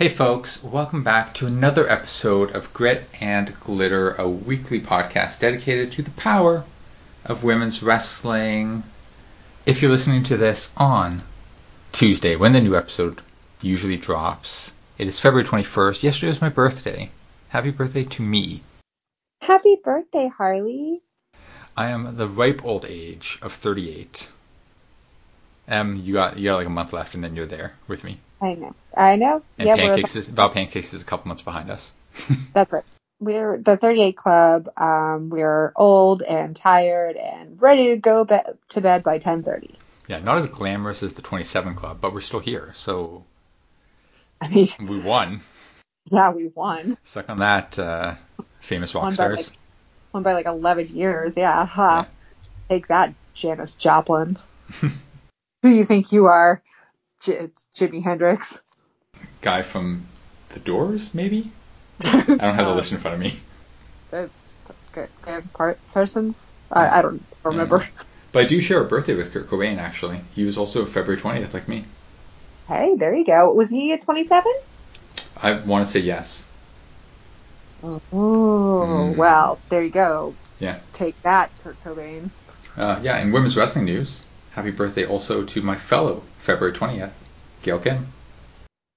Hey folks, welcome back to another episode of Grit and Glitter, a weekly podcast dedicated to the power of women's wrestling. If you're listening to this on Tuesday, when the new episode usually drops, it is February 21st. Yesterday was my birthday. Happy birthday to me. Happy birthday, Harley. I am the ripe old age of 38. Um, you got you got like a month left, and then you're there with me. I know. I know. And yeah, pancakes is about pancakes is a couple months behind us. That's right. We're the 38 Club. Um, we're old and tired and ready to go be- to bed by 10:30. yeah, not as glamorous as the 27 Club, but we're still here, so I mean, we won. yeah, we won. Suck on that, uh, famous rock Won by stars. like won by like 11 years. Yeah. Ha. Take that, Janis Joplin. Who you think you are, J- Jimi Hendrix? Guy from The Doors, maybe. I don't have the list in front of me. Good, good, good part persons. I, I don't remember. But I do share a birthday with Kurt Cobain, actually. He was also February 20th, like me. Hey, there you go. Was he at 27? I want to say yes. Oh, Mm. well, there you go. Yeah. Take that, Kurt Cobain. Uh, yeah, in women's wrestling news, happy birthday also to my fellow February 20th, Gail Kim.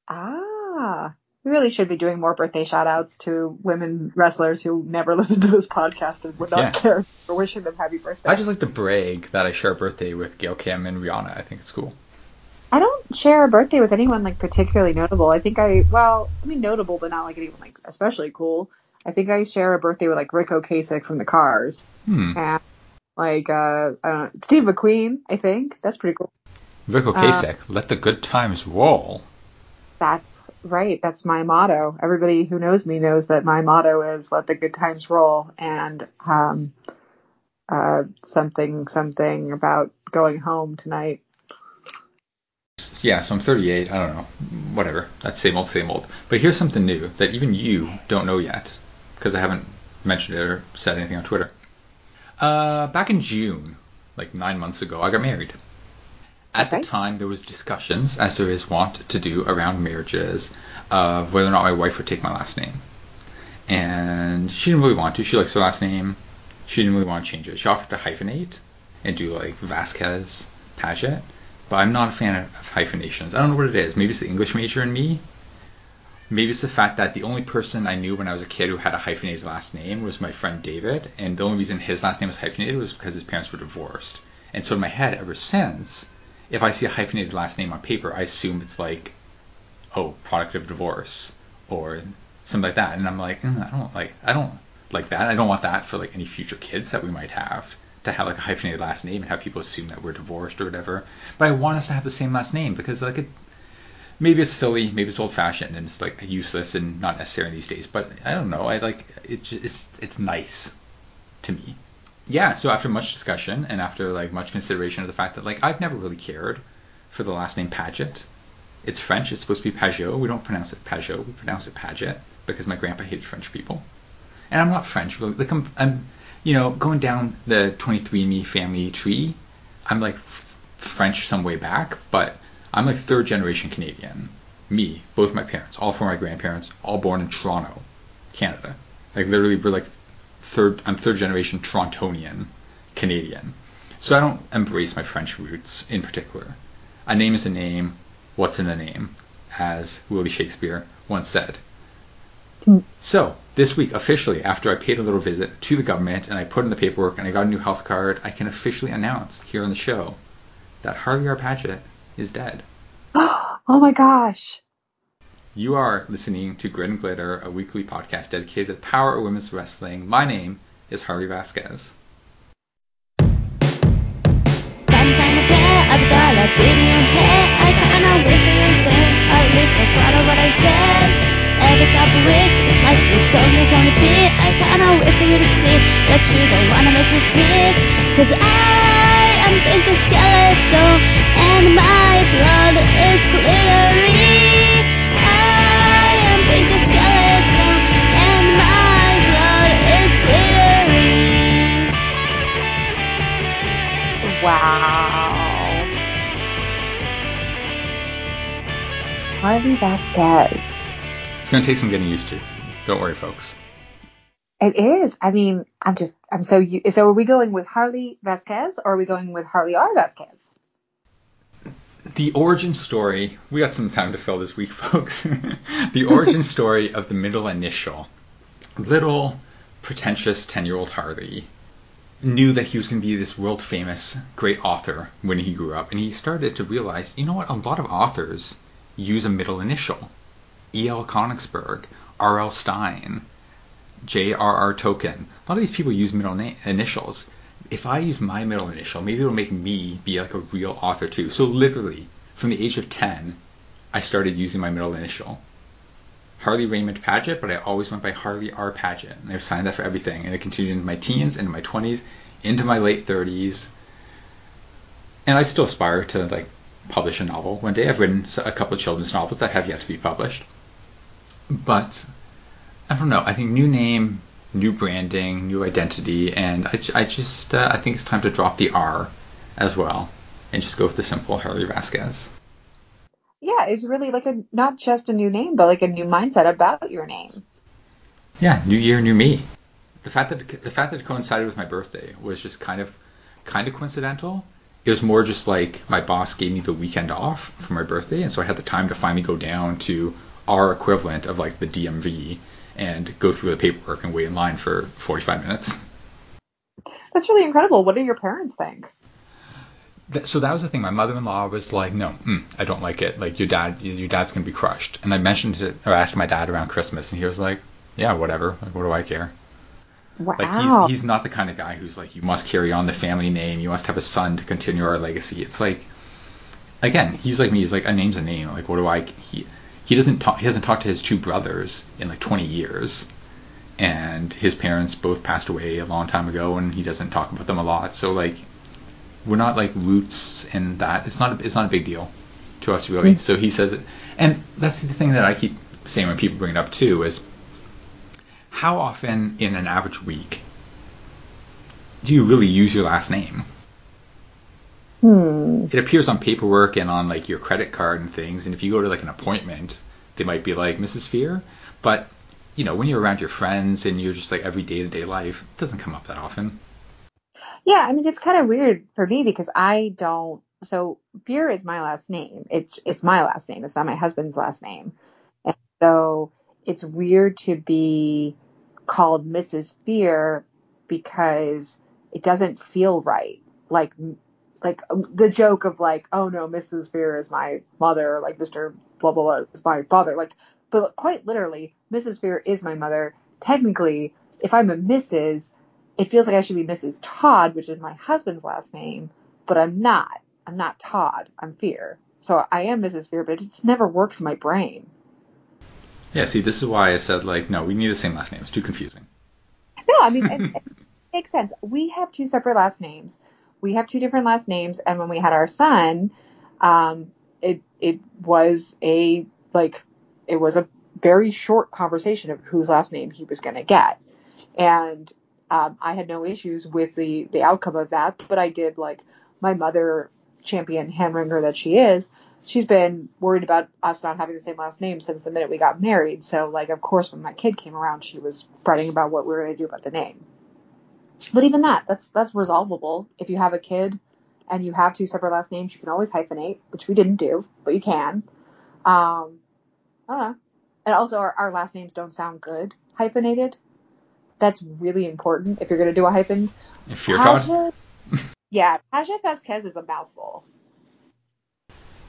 Ah, we really should be doing more birthday shout outs to women wrestlers who never listen to this podcast and would not Yeah. care for wishing them happy birthday. I just like to brag that I share a birthday with Gail Kim and Rihanna. I think it's cool. I don't share a birthday with anyone like particularly notable. I think I, well, I mean notable, but not like anyone like especially cool. I think I share a birthday with like Ric Ocasek from the Cars Hmm. and like uh, I don't know, Steve McQueen. I think that's pretty cool. Vic Ocasek, let the good times roll. That's right. That's my motto. Everybody who knows me knows that my motto is "Let the good times roll," and um, uh, something something about going home tonight. Yeah, so I'm 38. I don't know. Whatever. That's same old, same old. But here's something new that even you don't know yet, because I haven't mentioned it or said anything on Twitter. Uh, back in June, like nine months ago, I got married. At Okay. the time, there was discussions, as there is wont to do around marriages, of whether or not my wife would take my last name. And she didn't really want to. She likes her last name. She didn't really want to change it. She offered to hyphenate and do like Vasquez Paget, but I'm not a fan of, of hyphenations. I don't know what it is. Maybe it's the English major in me. Maybe it's the fact that the only person I knew when I was a kid who had a hyphenated last name was my friend David, and the only reason his last name was hyphenated was because his parents were divorced. And so in my head, ever since, if I see a hyphenated last name on paper, I assume it's like, oh, product of divorce or something like that. And I'm like, mm, I don't like, I don't like that. I don't want that for like any future kids that we might have to have like a hyphenated last name and have people assume that we're divorced or whatever. But I want us to have the same last name because like it, maybe it's silly, maybe it's old fashioned and it's like useless and not necessary these days. But I don't know. I like it's it's it's nice to me. Yeah. So after much discussion and after like much consideration of the fact that like I've never really cared for the last name Paget. It's French. It's supposed to be Pajot. We don't pronounce it Pajot. We pronounce it Paget because my grandpa hated French people. And I'm not French. Really. Like I'm, I'm, you know, going down the 23andMe family tree. I'm like French some way back, but I'm like third generation Canadian. Me, both my parents, all four of my grandparents, all born in Toronto, Canada. Like literally, we're like third. I'm third generation Torontonian Canadian. So I don't embrace my French roots in particular. A name is a name. What's in a name? As Willie Shakespeare once said. So, this week, officially, after I paid a little visit to the government and I put in the paperwork and I got a new health card, I can officially announce here on the show that Harley R. Paget is dead. oh my gosh. You are listening to Grit and Glitter, a weekly podcast dedicated to the power of women's wrestling. My name is Harley Vasquez. Cause I am pink skeleton And my blood is glittery I am pink skeleton And my blood is glittery Wow. Harley Vasquez. It's gonna take some getting used to. Don't worry, folks. It is. I mean, I'm just, I'm so, u- so are we going with Harley Vasquez or are we going with Harley R. Vasquez? The origin story. We got some time to fill this week, folks. the origin story of the middle initial. Little pretentious ten-year-old Harley knew that he was going to be this world famous great author when he grew up, and he started to realize, you know what? A lot of authors use a middle initial. E.L. Konigsburg, R.L. Stine, J.R.R. Tolkien. A lot of these people use middle na- initials. If I use my middle initial, maybe it'll make me be like a real author too. So literally, from the age of 10, I started using my middle initial. Harley Raymond Paget, but I always went by Harley R. Paget, and I've signed that for everything. And it continued into my teens, into my 20s, into my late 30s. And I still aspire to like publish a novel one day. I've written a couple of children's novels that have yet to be published. But I don't know. I think new name, new branding, new identity, and I, I just uh, I think it's time to drop the R as well and just go with the simple Harley Vasquez. Yeah, it's really like a, not just a new name, but like a new mindset about your name. Yeah, new year, new me. The fact that the fact that it coincided with my birthday was just kind of kind of coincidental. It was more just like my boss gave me the weekend off for my birthday, and so I had the time to finally go down to our equivalent of like the DMV and go through the paperwork and wait in line for 45 minutes. That's really incredible. What do your parents think? So that was the thing. My mother-in-law was like, "No, mm, I don't like it. Like your dad, your dad's gonna be crushed." And I mentioned it or asked my dad around Christmas, and he was like, "Yeah, whatever. Like, what do I care?" Wow. Like he's he's not the kind of guy who's like, "You must carry on the family name. You must have a son to continue our legacy." It's like, again, he's like me. He's like, "A name's a name. Like, what do I?" He he doesn't talk. He hasn't talked to his two brothers in like 20 years, and his parents both passed away a long time ago, and he doesn't talk about them a lot. So like, we're not like roots in that. It's not a, it's not a big deal to us really. Mm-hmm. So he says it, and that's the thing that I keep saying when people bring it up too is how often in an average week do you really use your last name? Hmm. It appears on paperwork and on like your credit card and things, and if you go to like an appointment, they might be like Mrs. Fear, but you know when you're around your friends and you're just like every day to day life, it doesn't come up that often. Yeah, I mean it's kind of weird for me because I don't. So Fear is my last name. It's it's my last name. It's not my husband's last name, and so it's weird to be called Mrs. Fear because it doesn't feel right. Like like um, the joke of like, oh no, Mrs. Fear is my mother, like Mr. blah blah blah is my father. Like, but quite literally, Mrs. Fear is my mother. Technically, if I'm a Mrs., it feels like I should be Mrs. Todd, which is my husband's last name, but I'm not. I'm not Todd. I'm Fear. So I am Mrs. Fear, but it just never works in my brain. Yeah, see, this is why I said like, no, we need the same last name. It's too confusing. No, I mean, it, it makes sense. We have two separate last names. We have two different last names, and when we had our son, um, it it was a like it was a very short conversation of whose last name he was going to get, and um, I had no issues with the the outcome of that. But I did like my mother, champion hand wringer that she is. She's been worried about us not having the same last name since the minute we got married. So, like, of course, when my kid came around, she was fretting about what we were going to do about the name. But even that, that's that's resolvable. If you have a kid and you have two separate last names, you can always hyphenate, which we didn't do, but you can. Um, I don't know. And also, our, our last names don't sound good hyphenated. That's really important if you're going to do a hyphen. If Todd. Paget- yeah, Paget Vasquez is a mouthful.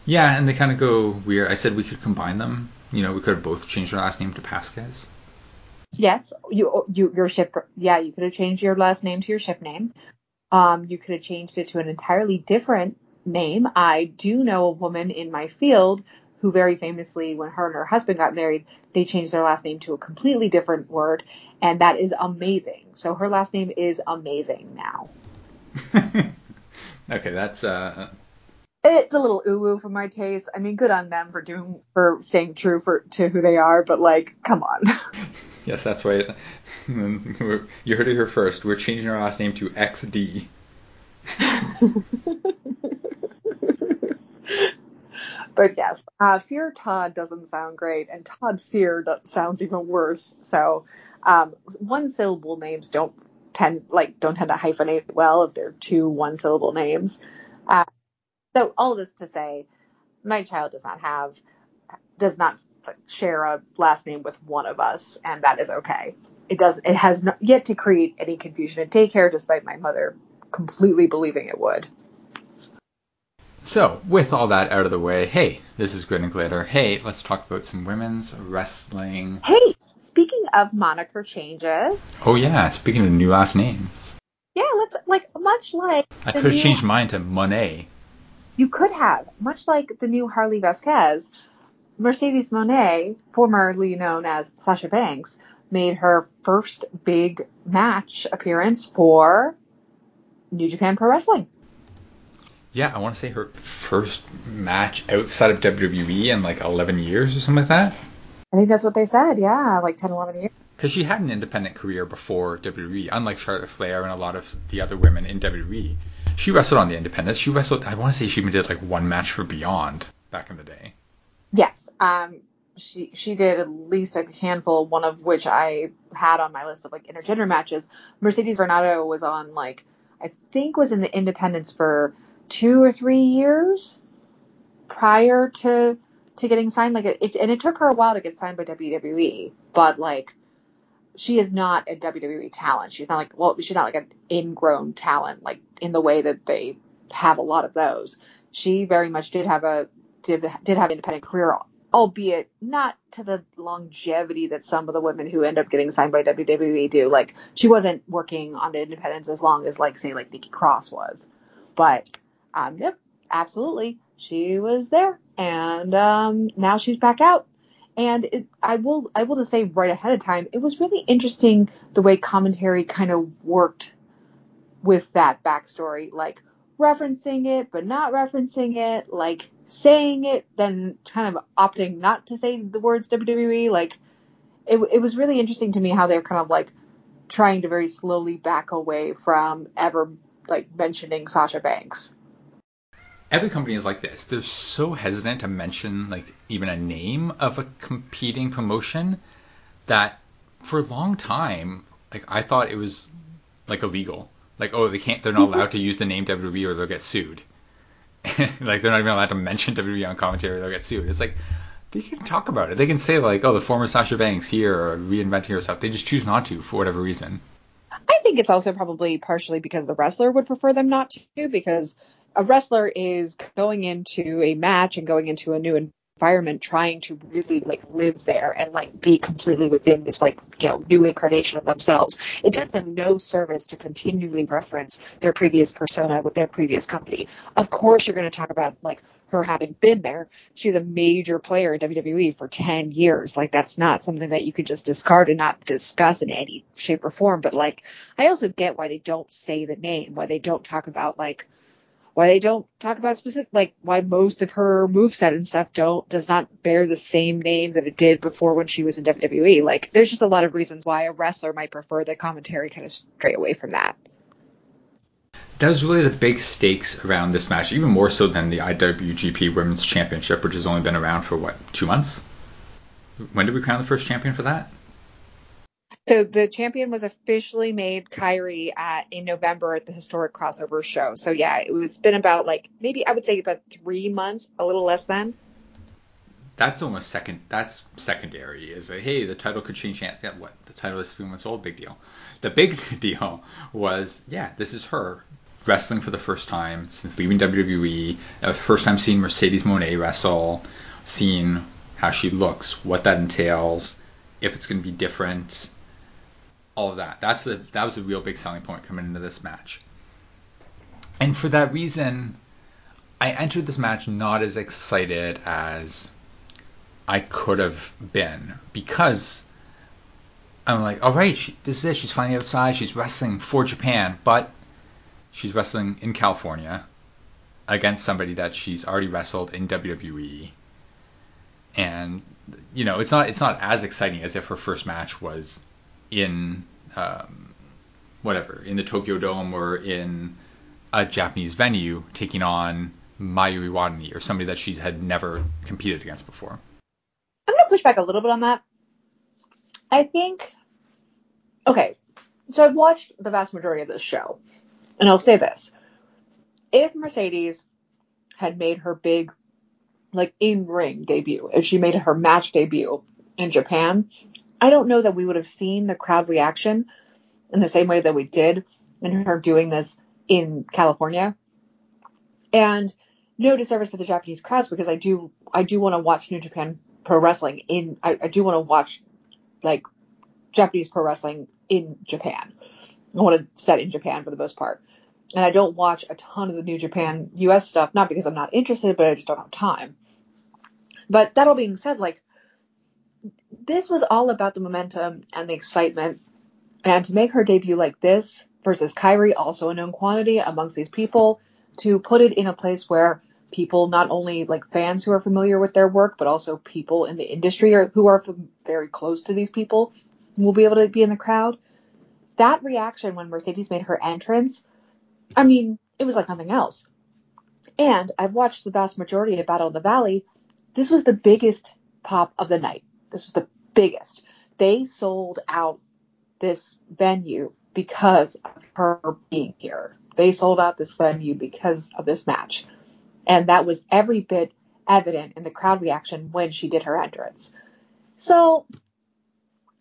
Yeah, and they kind of go weird. I said we could combine them. You know, we could have both changed our last name to Pasquez. Yes, you you your ship. Yeah, you could have changed your last name to your ship name. Um, you could have changed it to an entirely different name. I do know a woman in my field who very famously, when her and her husband got married, they changed their last name to a completely different word, and that is amazing. So her last name is amazing now. okay, that's uh, It's a little ooh woo for my taste. I mean, good on them for doing for staying true for to who they are, but like, come on. yes, that's right. you heard it here first. We're changing our last name to XD. But yes, uh, Fear Todd doesn't sound great, and Todd Fear sounds even worse. So, um, one syllable names don't tend like don't tend to hyphenate well if they're two one syllable names. Uh, so all this to say, my child does not have does not share a last name with one of us, and that is okay. It does. It has not yet to create any confusion at daycare, despite my mother completely believing it would. So, with all that out of the way, hey, this is Grit and Glitter. Hey, let's talk about some women's wrestling. Hey, speaking of moniker changes, Oh yeah, speaking of new last names, yeah, let's like much like I could have new- changed mine to Moné. You could have, much like the new Harley Vasquez, Mercedes Moné, formerly known as Sasha Banks, made her first big match appearance for New Japan Pro Wrestling. Yeah, I want to say her first match outside of WWE in like 11 years or something like that. I think that's what they said, yeah, like 10, 11 years. Because she had an independent career before WWE, unlike Charlotte Flair and a lot of the other women in WWE. She wrestled on the independents. She wrestled, I want to say she even did like one match for Beyond back in the day. Yes, um, she she did at least a handful, one of which I had on my list of like intergender matches. Mercedes Varnado was on like I think was in the independents for two or three years prior to to getting signed. Like it and it took her a while to get signed by WWE, but like she is not a WWE talent. She's not like well, she's not like an ingrown talent like in the way that they have a lot of those. She very much did have a did did have an independent career, albeit not to the longevity that some of the women who end up getting signed by WWE do. Like she wasn't working on the independents as long as like say like Nikki Cross was, but um, yep, absolutely, she was there, and um, now she's back out. And it, I will I will just say right ahead of time, it was really interesting the way commentary kind of worked with that backstory, like referencing it but not referencing it, like saying it then kind of opting not to say the words WWE. Like it it was really interesting to me how they're kind of like trying to very slowly back away from ever like mentioning Sasha Banks. Every company is like this. They're so hesitant to mention like even a name of a competing promotion that for a long time, like I thought it was like illegal. Like oh they can't they're not allowed to use the name WWE or they'll get sued. like they're not even allowed to mention WWE on commentary or they'll get sued. It's like they can talk about it. They can say like oh the former Sasha Banks here or reinventing herself. They just choose not to for whatever reason. I think it's also probably partially because the wrestler would prefer them not to, because a wrestler is going into a match and going into a new environment trying to really like live there and like be completely within this like you know new incarnation of themselves. It does them no service to continually reference their previous persona with their previous company. Of course, you're going to talk about like her having been there. She's a major player in WWE for 10 years. Like that's not something that you could just discard and not discuss in any shape or form. But like, I also get why they don't say the name, why they don't talk about like, why they don't talk about specific, like why most of her moveset and stuff don't, does not bear the same name that it did before when she was in WWE. Like there's just a lot of reasons why a wrestler might prefer the commentary kind of stray away from that. That was really the big stakes around this match, even more so than the IWGP Women's Championship, which has only been around for what two months. When did we crown the first champion for that? So the champion was officially made Kairi at in November at the historic crossover show. So yeah, it was been about like maybe I would say about three months, a little less than. That's almost second. That's secondary. Is hey, the title could change hands. Yeah, what the title is three months old. Big deal. The big deal was yeah, this is her wrestling for the first time since leaving WWE. Uh, first time seeing Mercedes Moné wrestle, seeing how she looks, what that entails, if it's going to be different, all of that. That's the that was a real big selling point coming into this match. And for that reason, I entered this match not as excited as I could have been because I'm like, all right, she, this is it. She's finally outside. She's wrestling for Japan, but she's wrestling in California against somebody that she's already wrestled in WWE. And you know, it's not it's not as exciting as if her first match was in um, whatever in the Tokyo Dome or in a Japanese venue taking on Mayu Iwatani or somebody that she had never competed against before. I'm gonna push back a little bit on that. I think okay, so I've watched the vast majority of this show, and I'll say this: if Mercedes had made her big, like in ring debut, if she made her match debut in Japan, I don't know that we would have seen the crowd reaction in the same way that we did in her doing this in California. And no disservice to the Japanese crowds because I do I do want to watch New Japan Pro Wrestling in I, I do want to watch like Japanese pro wrestling in Japan. I want to set in Japan for the most part. And I don't watch a ton of the New Japan US stuff, not because I'm not interested, but I just don't have time. But that all being said, like this was all about the momentum and the excitement. And to make her debut like this versus Kairi, also a known quantity amongst these people, to put it in a place where people, not only like fans who are familiar with their work, but also people in the industry or who are very close to these people, will be able to be in the crowd. That reaction when Mercedes made her entrance, I mean, it was like nothing else. And I've watched the vast majority of Battle of the Valley. This was the biggest pop of the night. This was the biggest. They sold out this venue because of her being here. They sold out this venue because of this match. And that was every bit evident in the crowd reaction when she did her entrance. So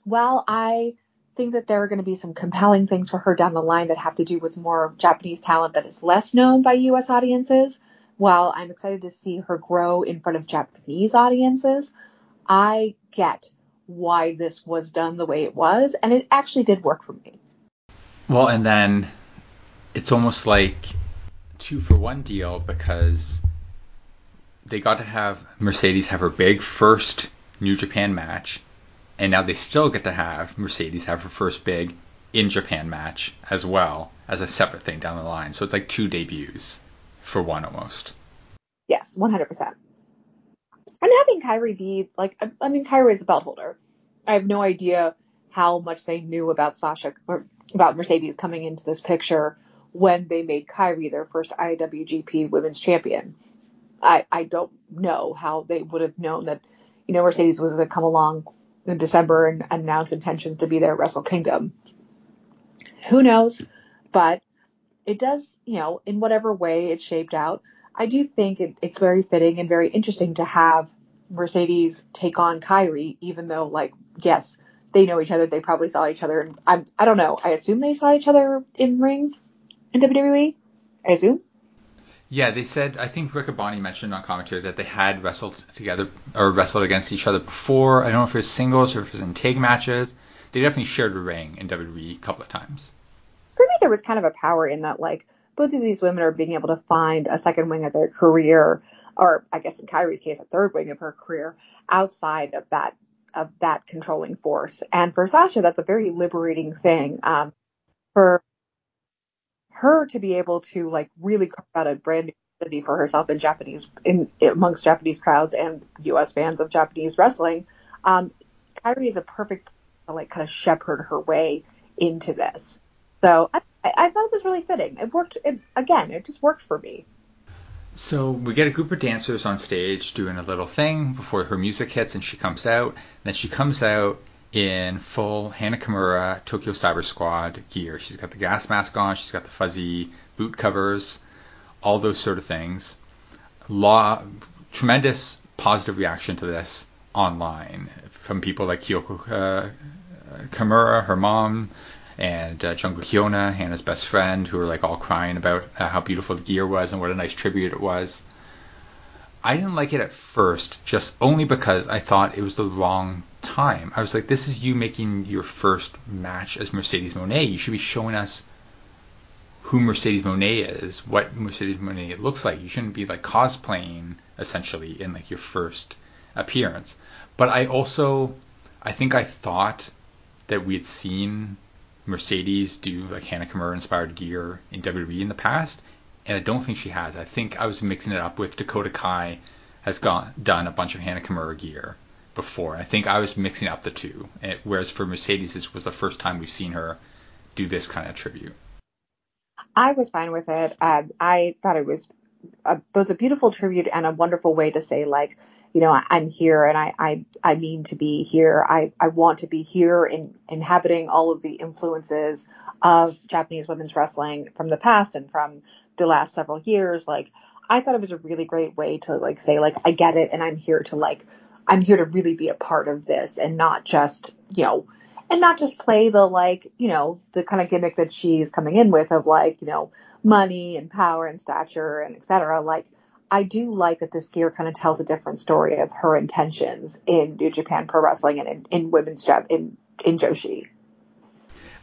while I think that there are going to be some compelling things for her down the line that have to do with more Japanese talent that is less known by US audiences, while I'm excited to see her grow in front of Japanese audiences, I get why this was done the way it was, and it actually did work for me. Well, and then it's almost like two for one deal because they got to have Mercedes have her big first New Japan match, and now they still get to have Mercedes have her first big in Japan match as well as a separate thing down the line. So it's like two debuts for one almost. Yes, 100%. And having Kairi be like, I mean, Kairi is a belt holder. I have no idea how much they knew about Sasha or about Mercedes coming into this picture when they made Kairi their first IWGP Women's Champion. I I don't know how they would have known that, you know, Mercedes was going to come along in December and announce intentions to be there at Wrestle Kingdom. Who knows? But it does, you know, in whatever way it shaped out, I do think it, it's very fitting and very interesting to have Mercedes take on Kairi, even though, like, yes, they know each other. They probably saw each other. And I'm, I don't know. I assume they saw each other in ring in WWE. I assume. Yeah, they said. I think Rick Abani mentioned on commentary that they had wrestled together or wrestled against each other before. I don't know if it was singles or if it was in tag matches. They definitely shared a ring in WWE a couple of times. For me, there was kind of a power in that, like both of these women are being able to find a second wing of their career, or I guess in Kairi's case, a third wing of her career outside of that of that controlling force. And for Sasha, that's a very liberating thing. Um, for her to be able to like really carve out a brand new identity for herself in Japanese in amongst Japanese crowds and U.S. fans of Japanese wrestling, um, Kairi is a perfect like kind of shepherd her way into this. So I, I thought it was really fitting. It worked. It, again, it just worked for me. So we get a group of dancers on stage doing a little thing before her music hits and she comes out. Then she comes out in full Hana Kimura Tokyo Cyber Squad gear. She's got the gas mask on, she's got the fuzzy boot covers, all those sort of things. Law, tremendous positive reaction to this online from people like Kyoko uh, Kimura, her mom, and uh, Jungle Kyona, Hana's best friend, who were like all crying about uh, how beautiful the gear was and what a nice tribute it was. I didn't like it at first, just only because I thought it was the wrong time. I was like, this is you making your first match as Mercedes Moné. You should be showing us who Mercedes Moné is, what Mercedes Moné looks like. You shouldn't be like cosplaying essentially in like your first appearance. But I also, I think I thought that we had seen Mercedes do like Hana Kimura inspired gear in WWE in the past, and I don't think she has. I think I was mixing it up with Dakota Kai has gone done a bunch of Hana Kimura gear before. I think I was mixing up the two, whereas for Mercedes this was the first time we've seen her do this kind of tribute. I was fine with it. Uh, I thought it was a, both a beautiful tribute and a wonderful way to say like, you know, I, I'm here and I, I, I mean to be here. I, I want to be here in inhabiting all of the influences of Japanese women's wrestling from the past and from the last several years. Like, I thought it was a really great way to like say like, I get it and I'm here to like, I'm here to really be a part of this and not just, you know, and not just play the like, you know, the kind of gimmick that she's coming in with of like, you know, money and power and stature and etc. Like, I do like that this gear kind of tells a different story of her intentions in New Japan Pro Wrestling and in, in women's job in in Joshi.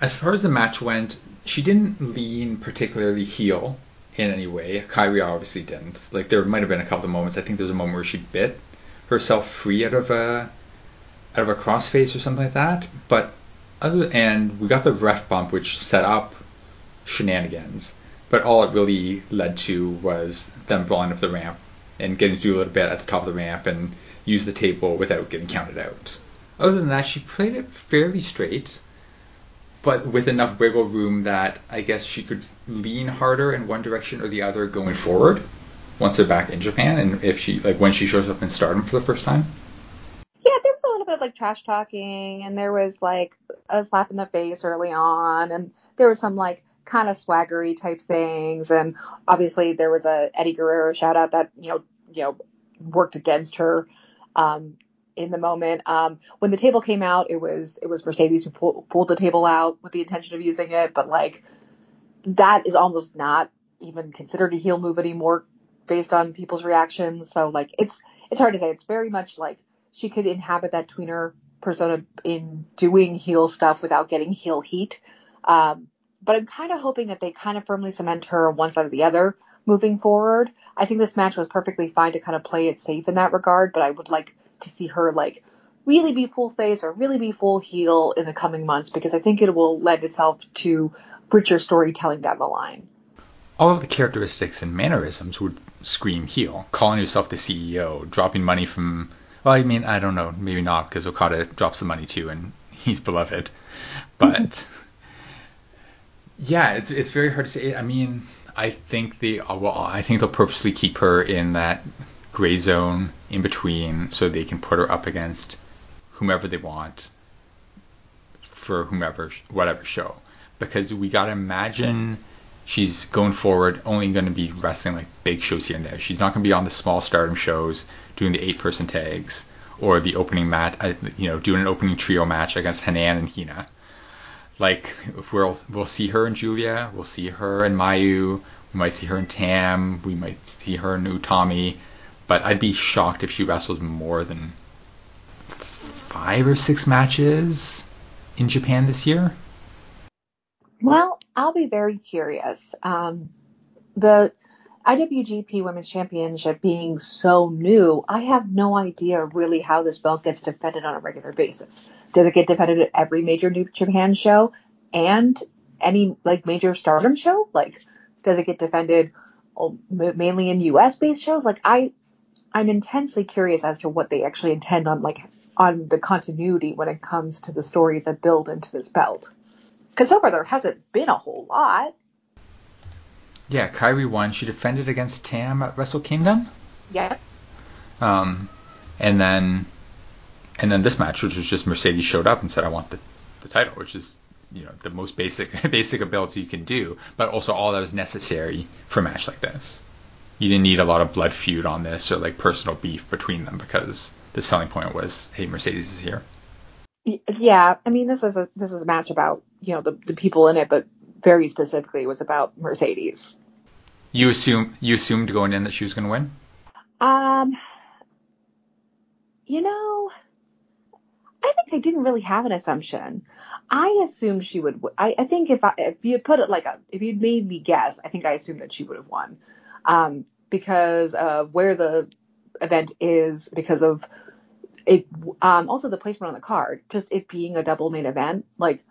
As far as the match went, she didn't lean particularly heel in any way. Kairi obviously didn't. Like there might have been a couple of moments. I think there's a moment where she bit herself free out of a out of a crossface or something like that. But other and we got the ref bump, which set up shenanigans. But all it really led to was them brawling up the ramp and getting to do a little bit at the top of the ramp and use the table without getting counted out. Other than that, she played it fairly straight, but with enough wiggle room that I guess she could lean harder in one direction or the other going forward once they're back in Japan and if she like when she shows up in Stardom for the first time. Yeah, there was a little bit of like trash talking, and there was like a slap in the face early on, and there was some like kind of swaggery type things, and obviously there was a Eddie Guerrero shout out that you know you know worked against her um, in the moment. Um, when the table came out, it was it was Mercedes who pull, pulled the table out with the intention of using it, but like that is almost not even considered a heel move anymore based on people's reactions. So like it's it's hard to say. It's very much like she could inhabit that tweener persona in doing heel stuff without getting heel heat. Um, but I'm kind of hoping that they kind of firmly cement her on one side or the other moving forward. I think this match was perfectly fine to kind of play it safe in that regard, but I would like to see her like really be full face or really be full heel in the coming months because I think it will lend itself to richer storytelling down the line. All of the characteristics and mannerisms would scream heel. Calling yourself the CEO, dropping money from well, I mean, I don't know, maybe not because Okada drops the money too, and he's beloved. But yeah, it's it's very hard to say. I mean, I think they well, I think they'll purposely keep her in that gray zone in between, so they can put her up against whomever they want for whomever whatever show, because we gotta imagine she's going forward only going to be wrestling like big shows here and there. She's not going to be on the small stardom shows doing the eight person tags or the opening match, uh, you know, doing an opening trio match against Hanan and Hina. Like we'll we'll see her in Julia, we'll see her in Mayu, we might see her in Tam, we might see her in Utami, but I'd be shocked if she wrestles more than five or six matches in Japan this year. Well, I'll be very curious. Um, the IWGP Women's Championship being so new, I have no idea really how this belt gets defended on a regular basis. Does it get defended at every major New Japan show and any like major Stardom show? Like, does it get defended oh, mainly in U.S. based shows? Like, I, I'm intensely curious as to what they actually intend on like on the continuity when it comes to the stories that build into this belt. Because so far there hasn't been a whole lot. Yeah, Kairi won. She defended against Tam at Wrestle Kingdom. Yeah. Um, and then, and then this match, which was just Mercedes showed up and said, "I want the, the title," which is you know the most basic basic ability you can do, but also all that was necessary for a match like this. You didn't need a lot of blood feud on this or like personal beef between them because the selling point was, "Hey, Mercedes is here." Yeah, I mean this was a this was a match about you know the the people in it, but very specifically it was about Mercedes. You assume you assumed going in that she was going to win. Um, you know, I think I didn't really have an assumption. I assumed she would. I, I think if I if you put it like a if you'd made me guess, I think I assumed that she would have won, um, because of where the event is, because of it um, also the placement on the card, just it being a double main event. Like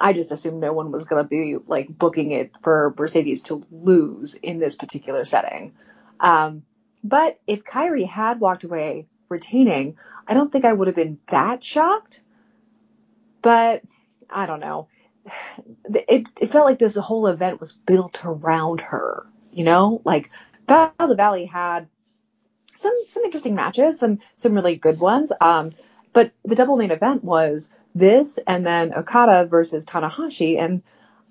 I just assumed no one was going to be like booking it for Mercedes to lose in this particular setting. Um, but if Kairi had walked away retaining, I don't think I would have been that shocked. But I don't know. It, it felt like this whole event was built around her, you know, like Battle of the Valley had some some interesting matches, some some really good ones. Um, but the double main event was this, and then Okada versus Tanahashi, and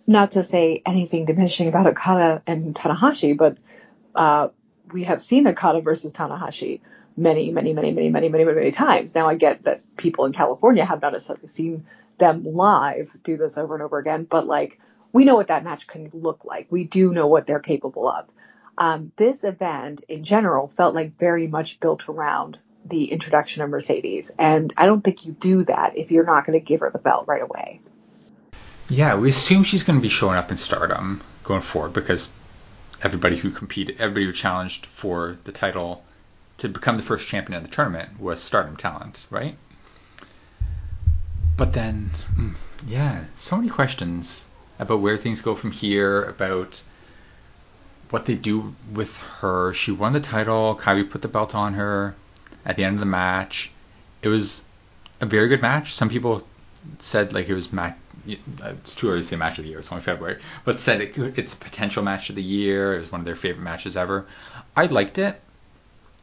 not to say anything diminishing about Okada and Tanahashi, but uh, we have seen Okada versus Tanahashi many, many, many, many, many, many, many, many times. Now I get that people in California have not seen them live do this over and over again, but like we know what that match can look like. We do know what they're capable of. Um, this event in general felt like very much built around the introduction of Mercedes, and I don't think you do that if you're not going to give her the belt right away. Yeah, we assume she's going to be showing up in Stardom going forward because everybody who competed, everybody who challenged for the title to become the first champion of the tournament was Stardom talent, right? But then, mm, yeah, so many questions about where things go from here, about what they do with her. She won the title. Kairi put the belt on her at the end of the match. It was a very good match. Some people said like it was match. It's too early to say match of the year. It's only February, but said it, it's a potential match of the year. It was one of their favorite matches ever. I liked it.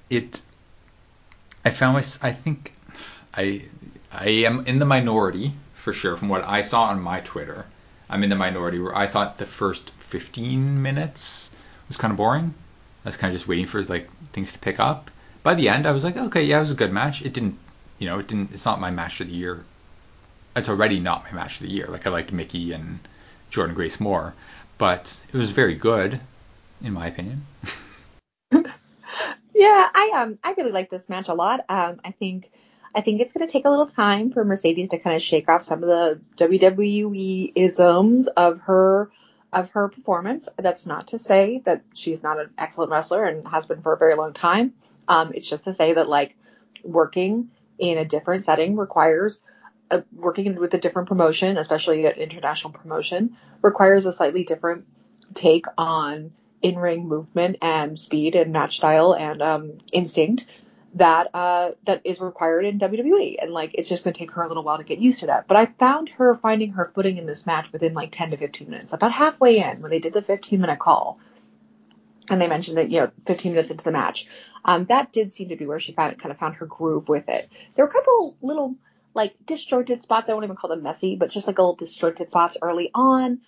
It. I found my. I think. I. I am in the minority for sure from what I saw on my Twitter. I'm in the minority where I thought the first 15 minutes was kind of boring. I was kind of just waiting for like things to pick up. By the end, I was like, okay, yeah, it was a good match. It didn't, you know, it didn't. It's not my match of the year. It's already not my match of the year. Like I liked Mickie and Jordynne Grace more, but it was very good, in my opinion. yeah, I um, I really like this match a lot. Um, I think. I think it's going to take a little time for Mercedes to kind of shake off some of the WWE isms of her of her performance. That's not to say that she's not an excellent wrestler and has been for a very long time. Um, it's just to say that like working in a different setting requires a, working with a different promotion, especially an international promotion, requires a slightly different take on in-ring movement and speed and match style and um, instinct that uh, that is required in WWE. And like it's just going to take her a little while to get used to that. But I found her finding her footing in this match within like 10 to 15 minutes. About halfway in when they did the 15 minute call, and they mentioned that you know 15 minutes into the match, um, that did seem to be where she found kind of found her groove with it. There were a couple little like disjointed spots. I won't even call them messy, but just like a little disjointed spots early on.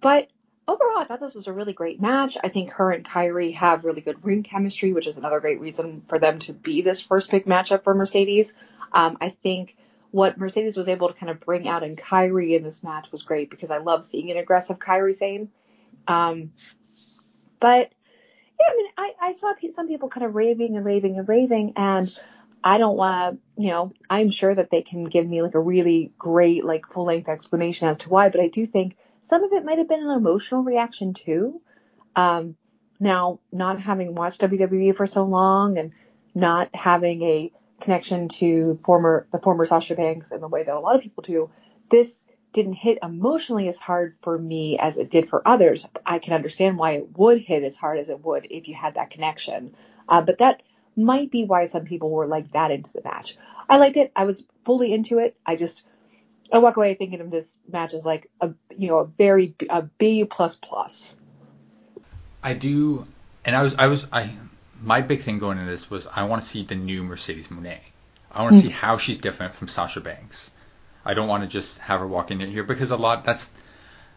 But overall, I thought this was a really great match. I think her and Kairi have really good ring chemistry, which is another great reason for them to be this first pick matchup for Mercedes. Um, I think what Mercedes was able to kind of bring out in Kairi in this match was great because I love seeing an aggressive Kairi Sane. Um, but yeah, I mean, I, I saw some people kind of raving and raving and raving, and I don't want to, you know, I'm sure that they can give me like a really great, like full length explanation as to why, but I do think some of it might have been an emotional reaction too. Um, now, not having watched WWE for so long and not having a connection to former the former Sasha Banks in the way that a lot of people do, this didn't hit emotionally as hard for me as it did for others. I can understand why it would hit as hard as it would if you had that connection. Uh, but that might be why some people were like that into the match. I liked it. I was fully into it. I just I walk away thinking of this match as like a you know a very a B plus plus. I do, and I was I was I my big thing going into this was I want to see the new Mercedes Moné. I want to see how she's different from Sasha Banks. I don't want to just have her walk in here because a lot that's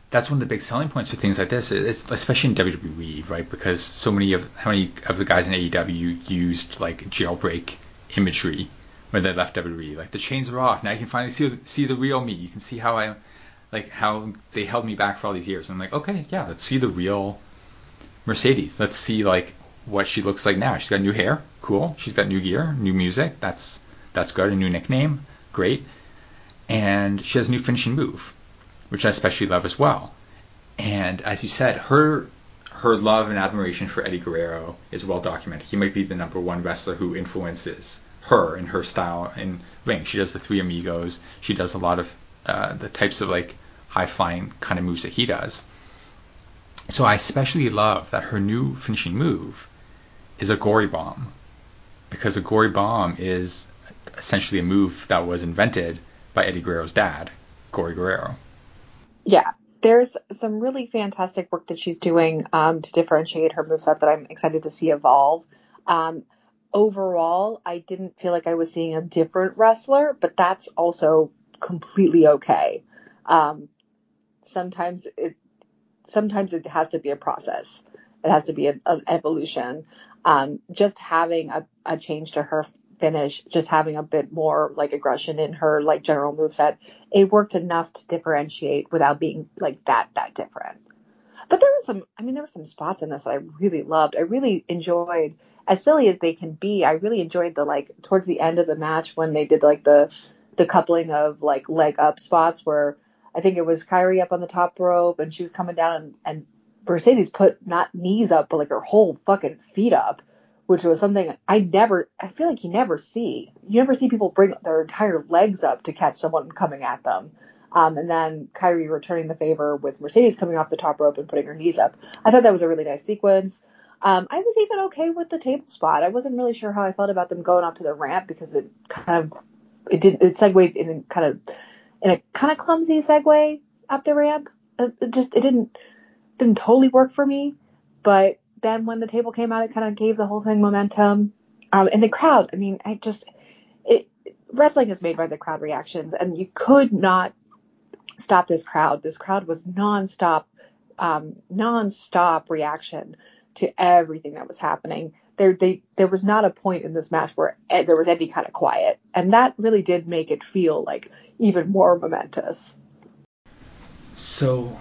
that's one of the big selling points for things like this, it's, especially in WWE, right? Because so many of how many of the guys in AEW used like jailbreak imagery when they left WWE. Like the chains are off now, you can finally see see the real me. You can see how I like how they held me back for all these years. And I'm like, okay, yeah, let's see the real Mercedes. Let's see like what she looks like now. She's got new hair, cool. She's got new gear, new music. That's that's good. A new nickname, great and she has a new finishing move, which I especially love as well. And as you said, her her love and admiration for Eddie Guerrero is well documented. He might be the number one wrestler who influences her in her style in ring. She does the three amigos. She does a lot of uh, the types of like high flying kind of moves that he does. So I especially love that her new finishing move is a gory bomb because a gory bomb is essentially a move that was invented by Eddie Guerrero's dad, Gory Guerrero. Yeah, there's some really fantastic work that she's doing um, to differentiate her moveset that I'm excited to see evolve. Um, overall, I didn't feel like I was seeing a different wrestler, but that's also completely okay. Um, sometimes it sometimes it has to be a process. It has to be an evolution. Um, just having a, a change to her finish, just having a bit more like aggression in her like general moveset, it worked enough to differentiate without being like that that different. But there were some, I mean, there were some spots in this that I really loved. I really enjoyed, as silly as they can be, I really enjoyed the like towards the end of the match when they did like the the coupling of like leg up spots where I think it was Kairi up on the top rope and she was coming down and, and Mercedes put not knees up, but like her whole fucking feet up, which was something I never, I feel like you never see. You never see people bring their entire legs up to catch someone coming at them. Um, and then Kairi returning the favor with Mercedes coming off the top rope and putting her knees up. I thought that was a really nice sequence. Um, I was even okay with the table spot. I wasn't really sure how I felt about them going up to the ramp because it kind of it did it segued in kind of in a kind of clumsy segue up the ramp. It, it just it didn't didn't totally work for me, but then when the table came out, it kind of gave the whole thing momentum. Um, and the crowd, I mean, I just it wrestling is made by the crowd reactions, and you could not stop this crowd. This crowd was nonstop, um, nonstop reaction to everything that was happening. There, they, there was not a point in this match where there was any kind of quiet, and that really did make it feel like even more momentous. So,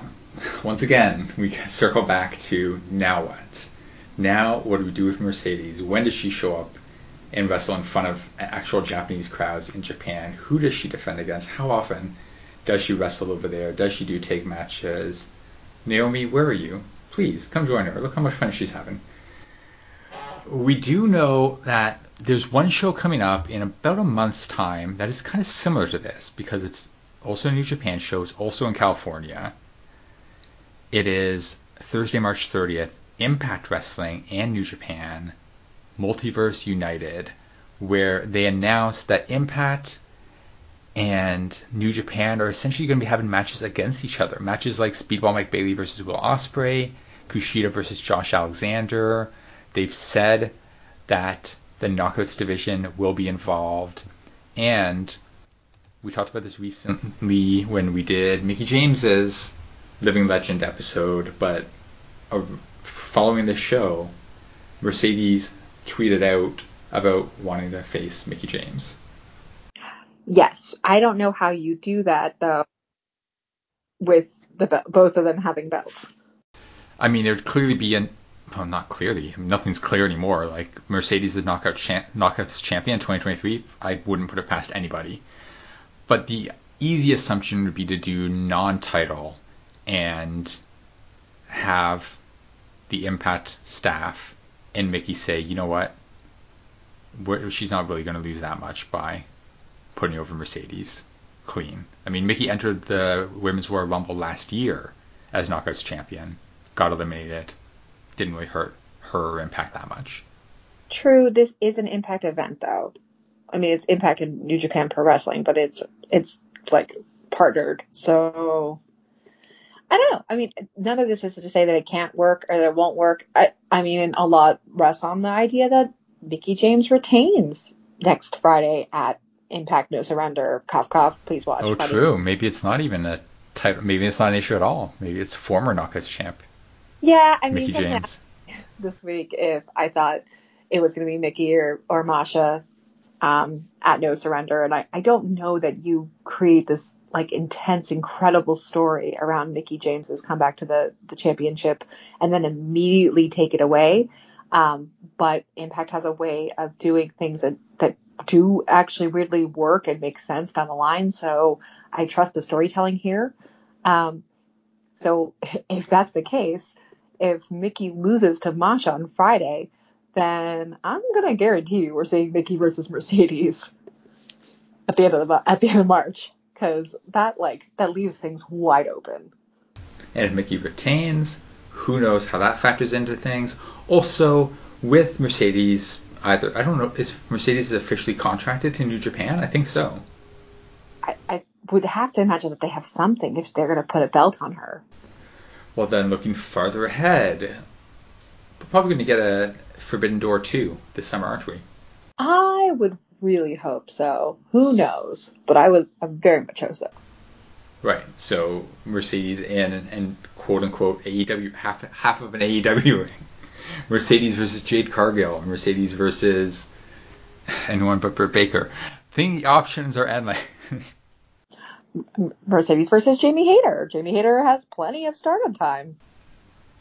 once again, we circle back to now what? Now, what do we do with Mercedes? When does she show up and wrestle in front of actual Japanese crowds in Japan? Who does she defend against? How often does she wrestle over there? Does she do take matches? Naomi, where are you? Please come join her. Look how much fun she's having. We do know that there's one show coming up in about a month's time that is kind of similar to this because it's also a New Japan show. It's also in California. It is Thursday, March 30th, Impact Wrestling and New Japan Multiverse United, where they announced that Impact and New Japan are essentially going to be having matches against each other. Matches like Speedball Mike Bailey versus Will Ospreay, Kushida versus Josh Alexander. They've said that the Knockouts division will be involved. And we talked about this recently when we did Mickie James's Living Legend episode, but uh, following this show, Mercedes tweeted out about wanting to face Mickie James. Yes, I don't know how you do that though, with the both of them having belts. I mean, it would clearly be an well, not clearly. I mean, nothing's clear anymore. Like Mercedes is knockout champ, knockouts champion in 2023. I wouldn't put it past anybody. But the easy assumption would be to do non-title and have the Impact staff and Mickie say, you know what, We're, she's not really going to lose that much by putting over Mercedes clean. I mean, Mickie entered the Women's Royal Rumble last year as Knockouts champion, got eliminated, didn't really hurt her impact that much. True, this is an impact event though. I mean, it's Impact in New Japan Pro Wrestling, but it's it's like partnered. So I don't know. I mean, none of this is to say that it can't work or that it won't work. I I mean, a lot rests on the idea that Mickie James retains next Friday at Impact No Surrender. Cough cough. Please watch. Oh, true. Maybe it's not even a type. Maybe it's not an issue at all. Maybe it's former Knockouts champ. Yeah, I mean, Mickie James. This week, if I thought it was going to be Mickie or, or Masha um, at No Surrender, and I, I don't know that you create this like intense, incredible story around Mickie James's comeback to the the championship and then immediately take it away. Um, but Impact has a way of doing things that that do actually weirdly work and make sense down the line. So I trust the storytelling here. Um, so if that's the case, if Mickie loses to Masha on Friday, then I'm gonna guarantee you we're seeing Mickie versus Mercedes at the end of the at the end of March because that like that leaves things wide open. And if Mickie retains, who knows how that factors into things. Also, with Mercedes, either I don't know is Mercedes is officially contracted to New Japan? I think so. I, I would have to imagine that they have something if they're going to put a belt on her. Well, then looking farther ahead, we're probably going to get a Forbidden Door 2 this summer, aren't we? I would really hope so. Who knows? But I would I very much hope so. Right. So Mercedes in and, and quote unquote AEW half half of an AEW ring. Mercedes versus Jade Cargill. Mercedes versus anyone but Britt Baker. I think the options are endless. Mercedes versus Jamie Hayter. Jamie Hayter has plenty of stardom time.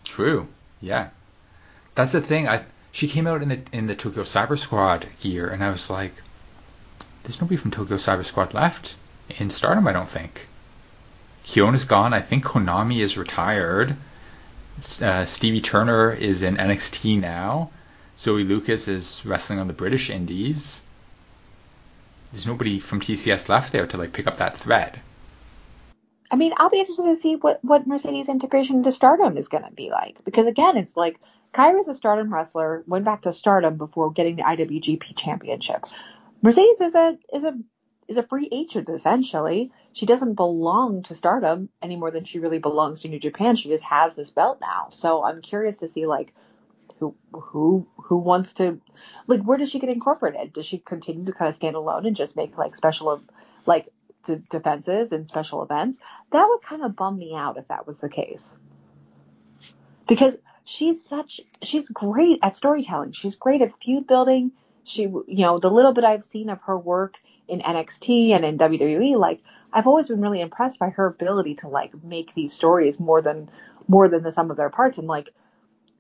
True. Yeah. That's the thing. I she came out in the in the Tokyo Cyber Squad gear, and I was like, "There's nobody from Tokyo Cyber Squad left in Stardom, I don't think." Hyona's gone. I think Konami is retired. Uh, Stevie Turner is in NXT now. Zoe Lucas is wrestling on the British Indies. There's nobody from TCS left there to like pick up that thread. I mean, I'll be interested to see what, what Mercedes integration into Stardom is going to be like. Because again, it's like Kairi's a Stardom wrestler, went back to Stardom before getting the IWGP Championship. Mercedes is a is a is a free agent essentially. She doesn't belong to Stardom any more than she really belongs to New Japan. She just has this belt now. So I'm curious to see like who who who wants to like where does she get incorporated? Does she continue to kind of stand alone and just make like special like d- defenses and special events? That would kind of bum me out if that was the case. Because she's such she's great at storytelling. She's great at feud building. She you know the little bit I've seen of her work in NXT and in WWE, like I've always been really impressed by her ability to like make these stories more than more than the sum of their parts. And like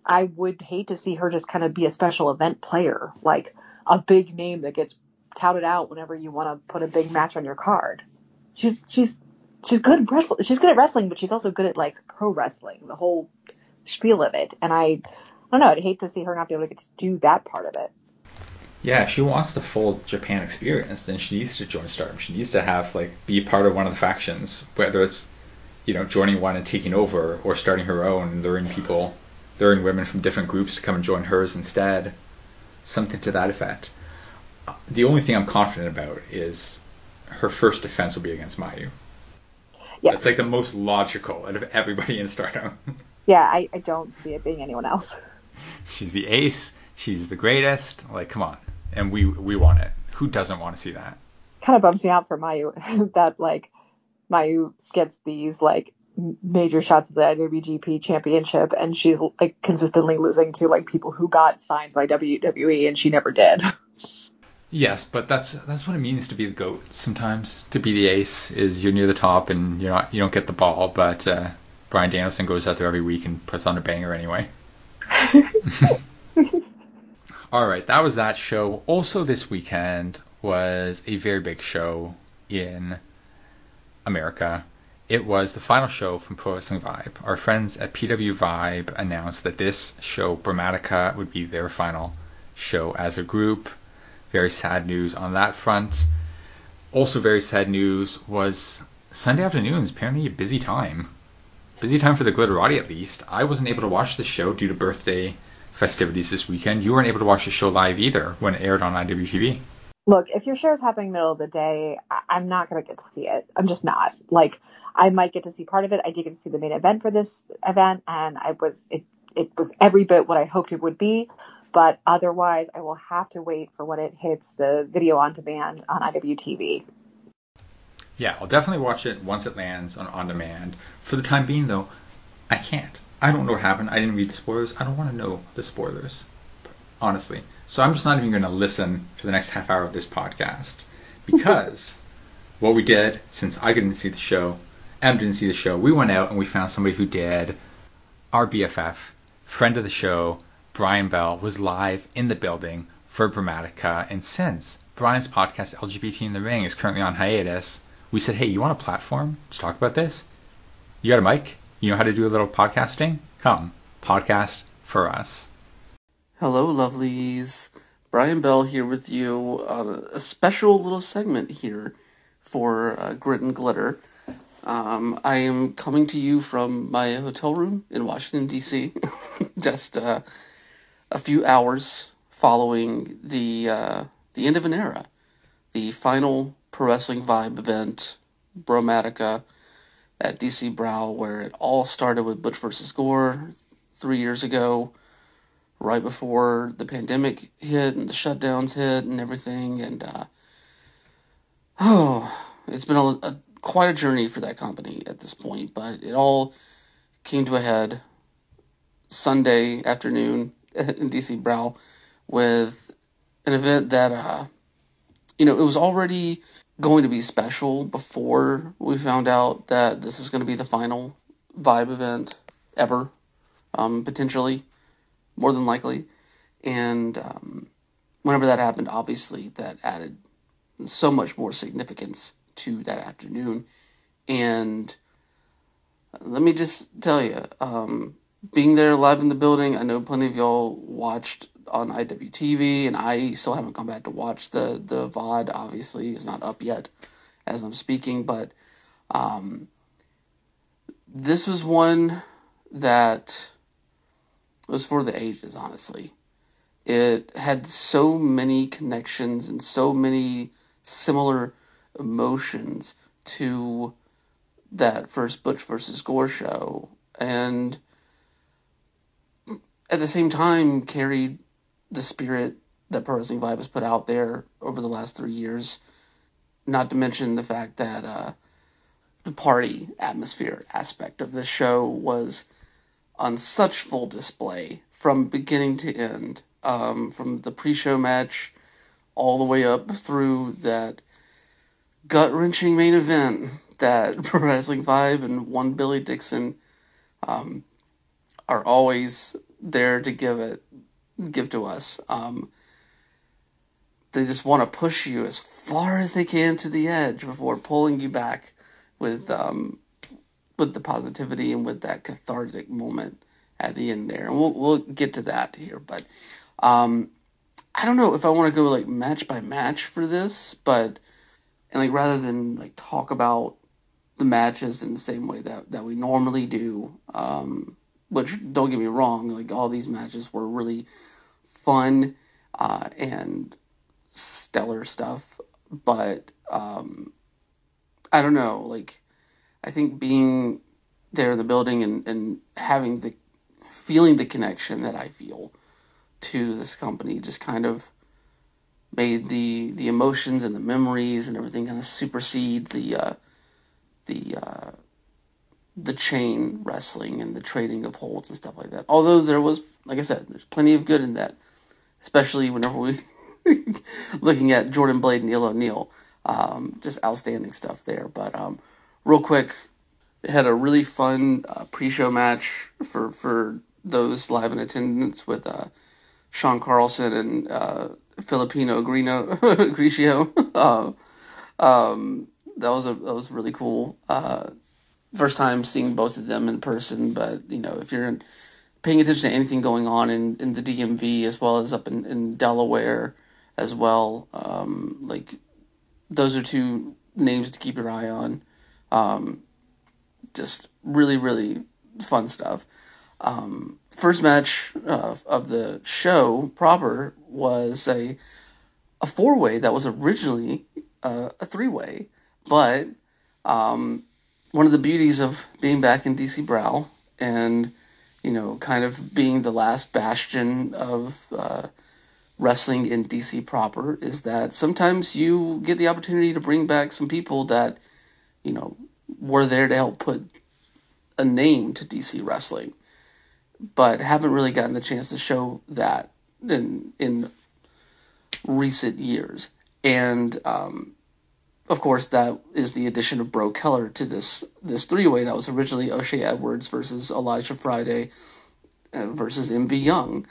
I would hate to see her just kind of be a special event player, like a big name that gets touted out whenever you want to put a big match on your card. She's she's she's good at wrestling. She's good at wrestling, but she's also good at like pro wrestling, the whole spiel of it. And I, I don't know. I'd hate to see her not be able to to do that part of it. Yeah, she wants the full Japan experience, then she needs to join Stardom. She needs to have like be part of one of the factions, whether it's you know joining one and taking over, or starting her own and luring people, luring women from different groups to come and join hers instead. Something to that effect. The only thing I'm confident about is her first defense will be against Mayu. Yes. That's like the most logical out of everybody in Stardom. Yeah, I, I don't see it being anyone else. She's the ace. She's the greatest. Like, come on. And we we want it. Who doesn't want to see that? Kind of bums me out for Mayu that like Mayu gets these like major shots at the IWGP championship and she's like consistently losing to like people who got signed by WWE and she never did. Yes, but that's that's what it means to be the goat. Sometimes to be the ace is you're near the top and you're not you don't get the ball, but uh, Bryan Danielson goes out there every week and puts on a banger anyway. All right, that was that show. Also, this weekend was a very big show in America. It was the final show from Pro Wrestling Vibe. Our friends at PW Vibe announced that this show, Bromatica, would be their final show as a group. Very sad news on that front. Also, very sad news was Sunday afternoons, apparently a busy time. Busy time for the Glitterati at least. I wasn't able to watch the show due to birthday festivities this weekend. You weren't able to watch the show live either when it aired on IWTV. Look, if your show is happening middle of the day, I- I'm not gonna get to see it. I'm just not. Like, I might get to see part of it. I did get to see the main event for this event, and I was it it was every bit what I hoped it would be. But otherwise, I will have to wait for when it hits the video on demand on IWTV. Yeah, I'll definitely watch it once it lands on on demand. For the time being, though, I can't. I don't know what happened. I didn't read the spoilers. I don't want to know the spoilers, honestly. So I'm just not even going to listen for the next half hour of this podcast because what we did, since I didn't see the show, Em didn't see the show, we went out and we found somebody who did. Our BFF, friend of the show, Brian Bell, was live in the building for Bromatica, and since Brian's podcast LGBT in the Ring is currently on hiatus, we said, hey, you want a platform to talk about this? You got a mic? You know how to do a little podcasting? Come, podcast for us. Hello, lovelies. Brian Bell here with you on a special little segment here for uh, Grit and Glitter. Um, I am coming to you from my hotel room in Washington, D.C., just uh, a few hours following the uh, the end of an era, the final Pro Wrestling Vibe event Bromatica at DC Brau, where it all started with Butch versus Gore three years ago, right before the pandemic hit and the shutdowns hit and everything. And uh, oh, it's been a, a quite a journey for that company at this point, but it all came to a head Sunday afternoon in DC Brau with an event that, uh, you know, it was already going to be special before we found out that this is going to be the final Vibe event ever, um, potentially, more than likely. And um, whenever that happened, obviously that added so much more significance to that afternoon. And let me just tell you, um, being there live in the building, I know plenty of y'all watched on IWTV, and I still haven't come back to watch the the VOD. Obviously, it's not up yet as I'm speaking, but um, this was one that was for the ages. Honestly, it had so many connections and so many similar emotions to that first Butch versus Gore show, and at the same time carried the spirit that Pro Wrestling Vibe has put out there over the last three years. Not to mention the fact that uh, the party atmosphere aspect of this show was on such full display from beginning to end, um, from the pre-show match all the way up through that gut wrenching main event that Pro Wrestling Vibe and one Billy Dixon um, are always there to give it give to us. Um, they just want to push you as far as they can to the edge before pulling you back with um, with the positivity and with that cathartic moment at the end there. And we'll we'll get to that here, but um, I don't know if I want to go like match by match for this, but and like rather than like talk about the matches in the same way that that we normally do. Um, which don't get me wrong, like all these matches were really fun uh, and stellar stuff, but um, I don't know, like I think being there in the building and, and having the feeling the connection that I feel to this company just kind of made the the emotions and the memories and everything kind of supersede the uh, the uh, the chain wrestling and the trading of holds and stuff like that. Although there was, like I said, there's plenty of good in that, especially whenever we looking at Jordan Blade and Eel O'Neill. Um, just outstanding stuff there. But um, real quick, had a really fun uh, pre-show match for for those live in attendance with uh, Sean Carlson and uh, Filipino Grino Grigio. uh, um, that was a that was really cool. First time seeing both of them in person, but you know if you're paying attention to anything going on in, in the DMV as well as up in, in Delaware as well, um, like those are two names to keep your eye on. Um, just really really fun stuff. Um, first match of the show proper was a a four way that was originally uh, a three way, but um, one of the beauties of being back in DC Brau and you know kind of being the last bastion of uh, wrestling in DC proper is that sometimes you get the opportunity to bring back some people that you know were there to help put a name to DC wrestling, but haven't really gotten the chance to show that in in recent years. And um, of course, that is the addition of Bro Keller to this this three way that was originally O'Shea Edwards versus Elijah Friday uh, versus MV Young.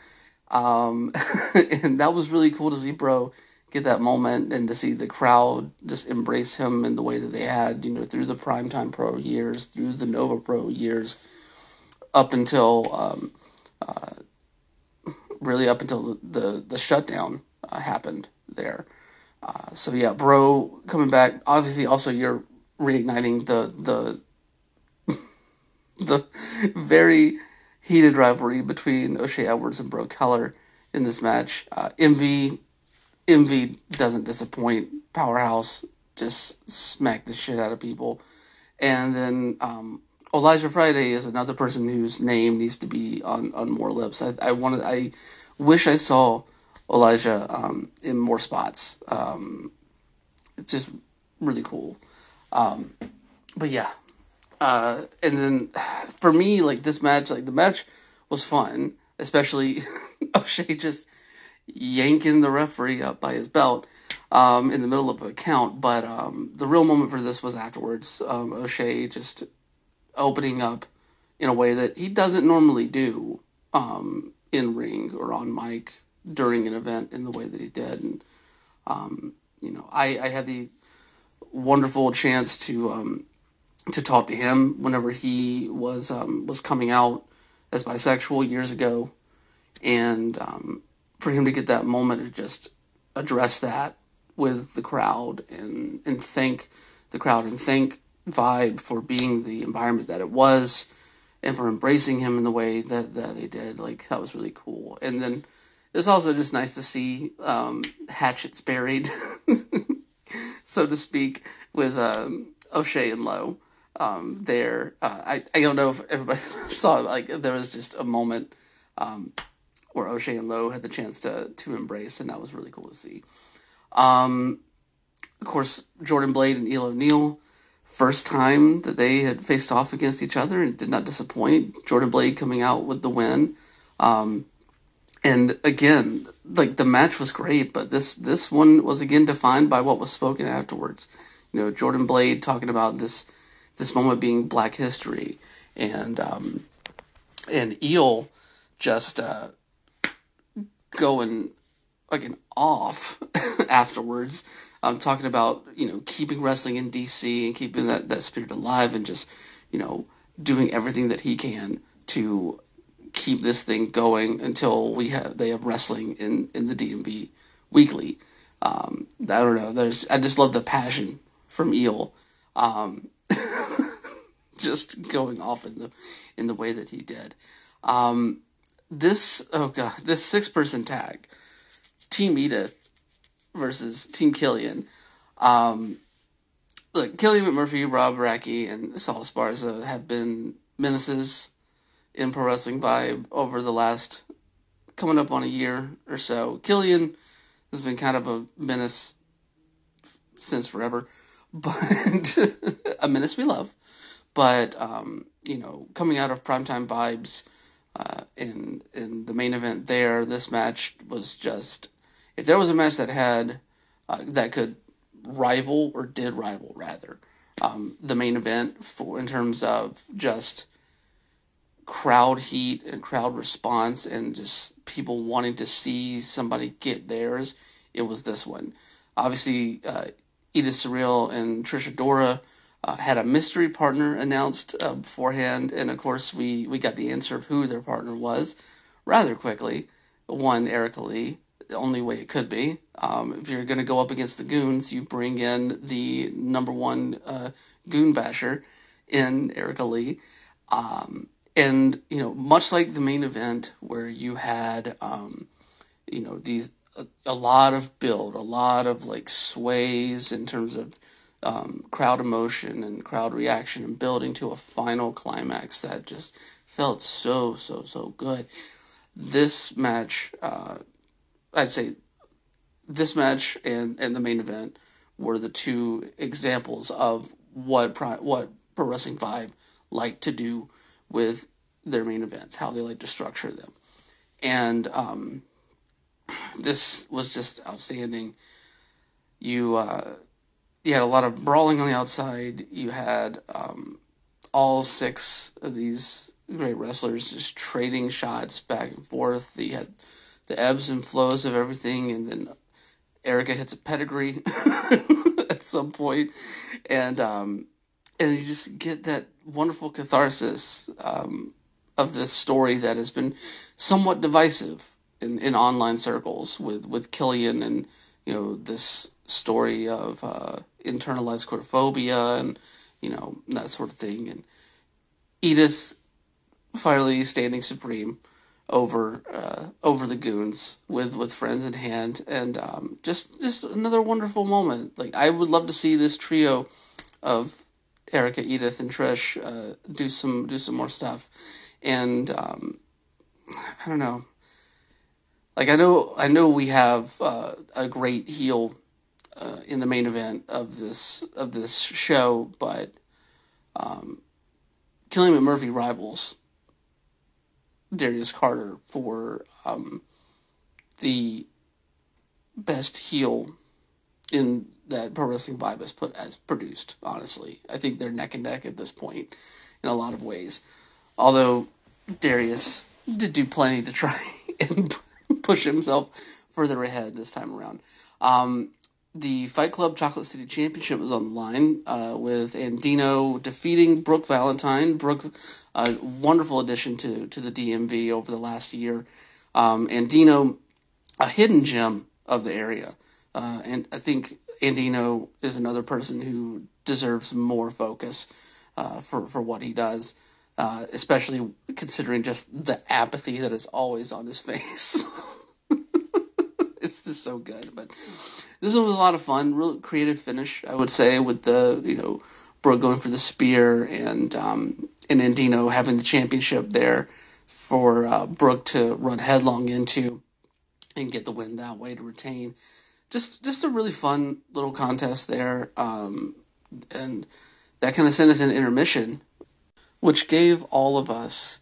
Um, and that was really cool to see Bro get that moment and to see the crowd just embrace him in the way that they had, you know, through the Primetime Pro years, through the Nova Pro years, up until um, uh, really up until the, the, the shutdown uh, happened there. Uh, so yeah, bro, coming back. Obviously, also you're reigniting the the the very heated rivalry between O'Shea Edwards and Bro Keller in this match. Uh, MV MV doesn't disappoint. Powerhouse just smack the shit out of people. And then um, Elijah Friday is another person whose name needs to be on, on more lips. I, I wanted I wish I saw Elijah um, in more spots. Um, it's just really cool. Um, but yeah, uh, and then for me, like this match, like the match was fun, especially O'Shea just yanking the referee up by his belt um, in the middle of a count. But um, the real moment for this was afterwards. Um, O'Shea just opening up in a way that he doesn't normally do um, in ring or on mic during an event in the way that he did. And um, you know, I, I had the wonderful chance to um, to talk to him whenever he was um, was coming out as bisexual years ago, and um, for him to get that moment to just address that with the crowd and and thank the crowd and thank Vibe for being the environment that it was and for embracing him in the way that, that they did. Like that was really cool. And then it's also just nice to see um, hatchets buried, so to speak, with um, O'Shea and Lowe um, there. Uh, I I don't know if everybody saw like there was just a moment um, where O'Shea and Lowe had the chance to to embrace, and that was really cool to see. Um, of course, Jordan Blade and Eel O'Neill, first time that they had faced off against each other and did not disappoint. Jordan Blade coming out with the win. Um, and again, like the match was great, but this this one was again defined by what was spoken afterwards. You know, Jordan Blade talking about this this moment being Black History, and um, and Eel just uh, going fucking off afterwards. Um, talking about you know keeping wrestling in DC and keeping that that spirit alive and just you know doing everything that he can to keep this thing going until we have they have wrestling in in the DMV weekly. Um, I don't know. There's I just love the passion from Eel. Um, just going off in the in the way that he did. Um, this oh god, this six person tag, Team Edith versus Team Killian. Um, look, Killian McMurphy, Rob Racky, and Saul Esparza have been menaces in pro wrestling vibe over the last coming up on a year or so. Killian has been kind of a menace since forever, but a menace we love. But um, you know, coming out of primetime vibes uh, in in the main event there, this match was just if there was a match that had uh, that could rival or did rival rather um, the main event for in terms of just crowd heat and crowd response and just people wanting to see somebody get theirs, it was this one. Obviously, uh, Edith Surreal and Trish Adora uh, had a mystery partner announced uh, beforehand, and of course we we got the answer of who their partner was rather quickly. One, Erica Lee, the only way it could be. Um, if you're going to go up against the goons, you bring in the number one uh, goon basher in Erica Lee. Um, and you know, much like the main event where you had, um, you know, these a, a, lot of build, a lot of like sways in terms of um, crowd emotion and crowd reaction, and building to a final climax that just felt so so so good. This match, uh, I'd say, this match and and the main event were the two examples of what what pro wrestling vibe like to do with their main events, how they like to structure them. And um, this was just outstanding. You uh, you had a lot of brawling on the outside. You had um, all six of these great wrestlers just trading shots back and forth. You had the ebbs and flows of everything, and then Erica hits a pedigree at some point, and um, and you just get that wonderful catharsis um, of this story that has been somewhat divisive in, in online circles with, with Killian and you know this story of uh, internalized queerphobia and you know that sort of thing and Edith finally standing supreme over uh, over the goons with with friends in hand, and um, just just another wonderful moment. Like I would love to see this trio of Erica, Edith, and Trish uh, do some do some more stuff, and um, I don't know. Like I know I know we have uh, a great heel uh, in the main event of this of this show, but um, Killian McMurphy rivals Darius Carter for um, the best heel in that Pro Wrestling Vibe has put as produced. Honestly, I think they're neck and neck at this point in a lot of ways. Although Darius did do plenty to try and push himself further ahead this time around. Um, the Fight Club Chocolate City Championship was on the line uh, with Andino defeating Brooke Valentine. Brooke, a wonderful addition to, to the DMV over the last year. Um, Andino, a hidden gem of the area. Uh, and I think Andino is another person who deserves more focus uh, for, for what he does, uh, especially considering just the apathy that is always on his face. it's just so good. But this one was a lot of fun, real creative finish, I would say, with the you know Brooke going for the spear and um, and Andino having the championship there for uh, Brooke to run headlong into and get the win that way to retain. Just just a really fun little contest there, um, and that kind of sent us into intermission, which gave all of us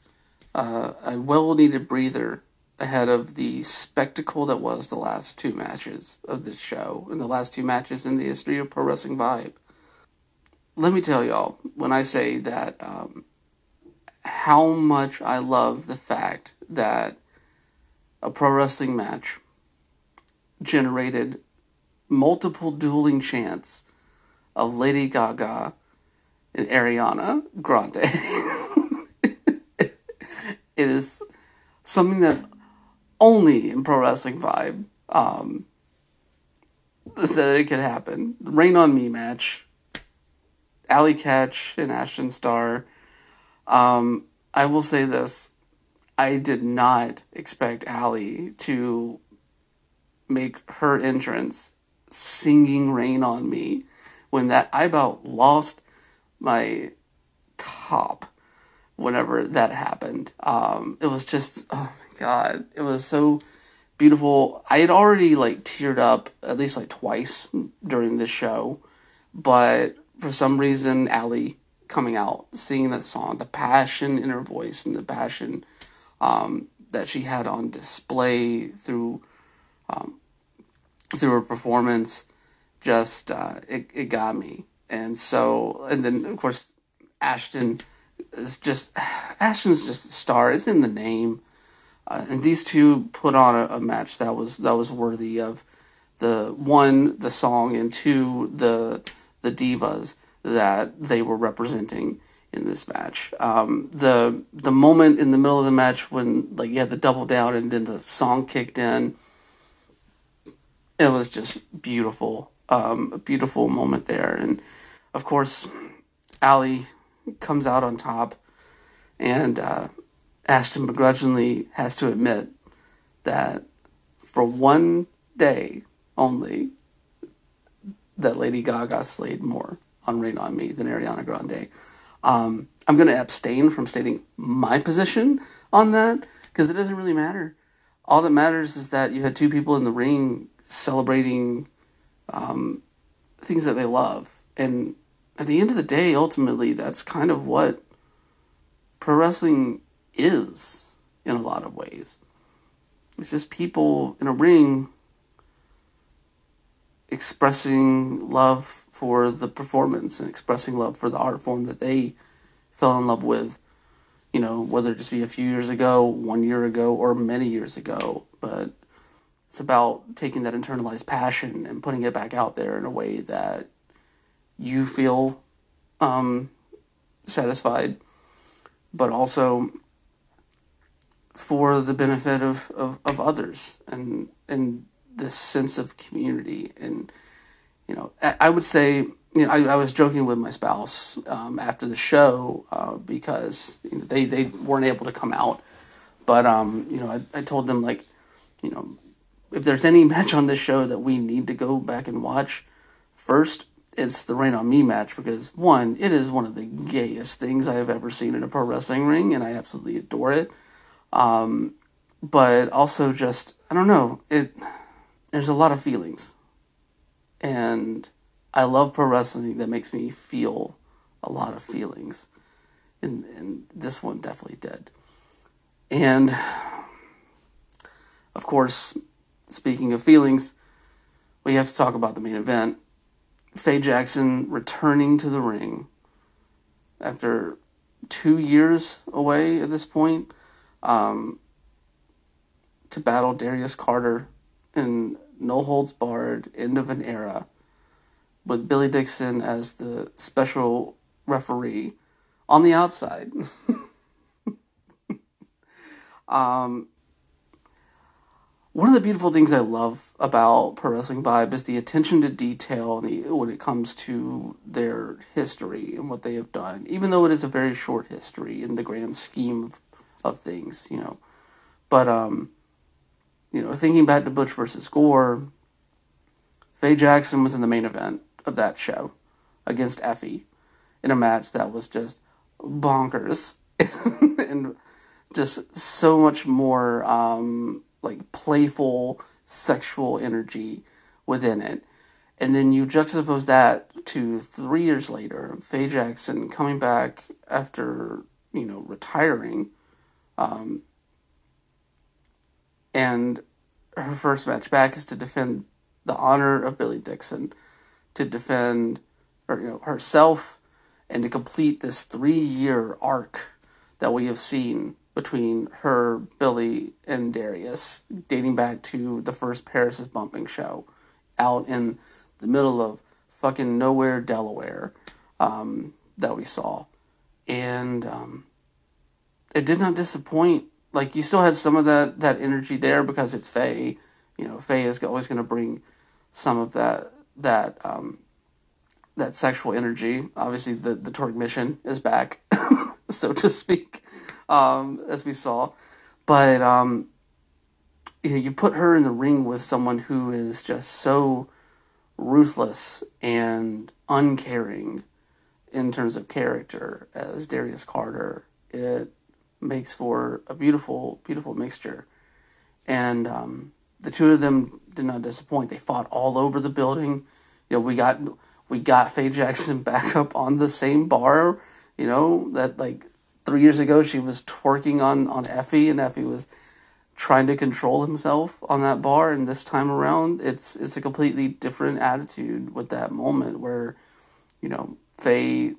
uh, a well needed breather ahead of the spectacle that was the last two matches of this show and the last two matches in the history of Pro Wrestling Vibe. Let me tell y'all when I say that um, how much I love the fact that a pro wrestling match generated multiple dueling chants of Lady Gaga and Ariana Grande. it is something that only in Pro Wrestling Vibe um, that it could happen. Rain on Me match, Allie Katch and Ashton Starr. Um, I will say this. I did not expect Allie to make her entrance singing Rain on Me when that I about lost my top whenever that happened. Um, it was just, oh my god, it was so beautiful. I had already like teared up at least like twice during this show, but for some reason, Allie coming out, singing that song, the passion in her voice and the passion um, that she had on display through um, through her performance, just uh, it, it got me. And so, and then of course, Ashton is just Ashton's just a star. It's in the name. Uh, and these two put on a, a, match that was that was worthy of the one the song and two the the divas that they were representing in this match. Um, the the moment in the middle of the match when like you had the double down and then the song kicked in, it was just beautiful. Um, a beautiful moment there, and of course, Allie comes out on top, and uh, Ashton begrudgingly has to admit that for one day only, that Lady Gaga slayed more on Rain on Me than Ariana Grande. Um, I'm going to abstain from stating my position on that because it doesn't really matter. All that matters is that you had two people in the ring celebrating um, things that they love. And at the end of the day, ultimately, that's kind of what pro wrestling is in a lot of ways. It's just people in a ring expressing love for the performance and expressing love for the art form that they fell in love with. You know, whether it just be a few years ago, one year ago, or many years ago. But it's about taking that internalized passion and putting it back out there in a way that you feel um, satisfied, but also for the benefit of, of, of others and and this sense of community. And you know I, I would say you know I, I was joking with my spouse um, after the show uh, because you know, they they weren't able to come out. But um, you know, I, I told them like, you know, if there's any match on this show that we need to go back and watch, first it's the Rain on Me match because one, it is one of the gayest things I have ever seen in a pro wrestling ring, and I absolutely adore it. Um, but also just I don't know it. There's a lot of feelings, and I love pro wrestling that makes me feel a lot of feelings, and, and this one definitely did. And of course, speaking of feelings, we have to talk about the main event. Faye Jackson returning to the ring after two years away at this point um, to battle Darius Carter in No Holds Barred, end of an era, with Billy Dixon as the special referee on the outside. um, one of the beautiful things I love about Pro Wrestling Vibe is the attention to detail when it comes to their history and what they have done, even though it is a very short history in the grand scheme of, of things, you know. But, um, you know, thinking back to Butch versus Gore, Faye Jackson was in the main event of that show against Effy in a match that was just bonkers and just so much more um, like playful sexual energy within it. And then you juxtapose that to three years later, Faye Jackson coming back after, you know, retiring. Um, and her first match back is to defend the honor of Billy Dixon, to defend or, you know, herself, and to complete this three year arc that we have seen between her, Billy, and Darius, dating back to the first Paris is Bumping show out in the middle of fucking nowhere, Delaware, um, that we saw. And um, it did not disappoint. Like, you still had some of that, that energy there because it's Faye. You know, Faye is always going to bring some of that, that, um, that sexual energy. Obviously, the, the Torque mission is back, so to speak um, as we saw. But um, you you put her in the ring with someone who is just so ruthless and uncaring in terms of character as Darius Carter. It makes for a beautiful, beautiful mixture. And um, the two of them did not disappoint. They fought all over the building. You know, we got we got Faye Jackson back up on the same bar. You know that like three years ago she was twerking on on Effy, and Effy was trying to control himself on that bar. And this time around, it's it's a completely different attitude with that moment where, you know, Faye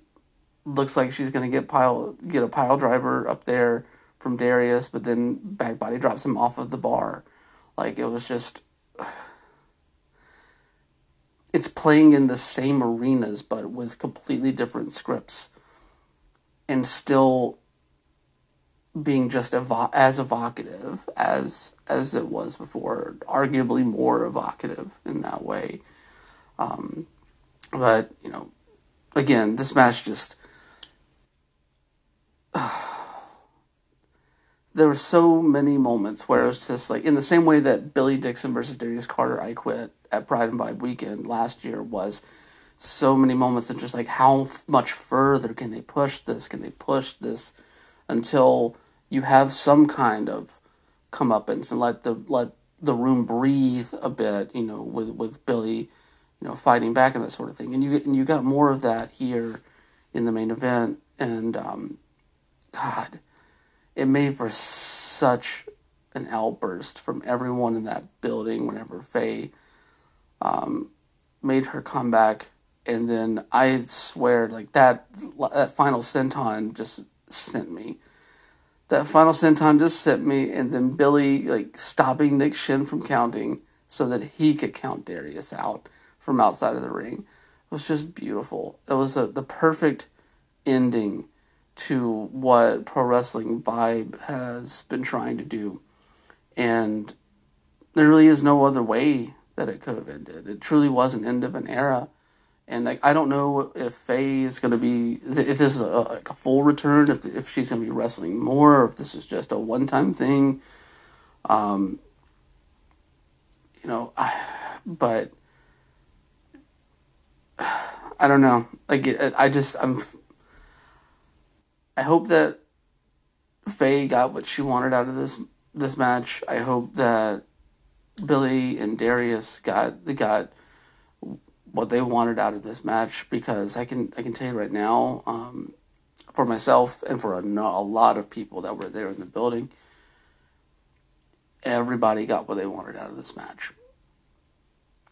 looks like she's gonna get pile get a pile driver up there from Darius, but then Bad Body drops him off of the bar. Like it was just. It's playing in the same arenas, but with completely different scripts and still being just evo- as evocative as as it was before, arguably more evocative in that way. Um, but you know, again, this match just uh, there were so many moments where it was just like in the same way that Billy Dixon versus Darius Carter, I quit at Pride and Vibe weekend last year was so many moments and just like how much further can they push this? Can they push this until you have some kind of comeuppance and let the let the room breathe a bit, you know, with with Billy, you know, fighting back and that sort of thing. And you and you got more of that here in the main event. And um, God, it made for such an outburst from everyone in that building whenever Faye um, made her comeback and then I swear like that that final senton just sent me. That final senton just sent me, and then Billy like stopping Nick Shin from counting so that he could count Darius out from outside of the ring. It was just beautiful. It was a, the perfect ending to what pro wrestling vibe has been trying to do, and there really is no other way that it could have ended. It truly was an end of an era And like I don't know if Faye is going to be if this is a, like a full return, if if she's going to be wrestling more, or if this is just a one time thing. Um, you know, I, but I don't know. Like I just I'm I hope that Faye got what she wanted out of this this match. I hope that Billy and Darius got got what they wanted out of this match because I can I can tell you right now, um, for myself and for a, a lot of people that were there in the building, everybody got what they wanted out of this match.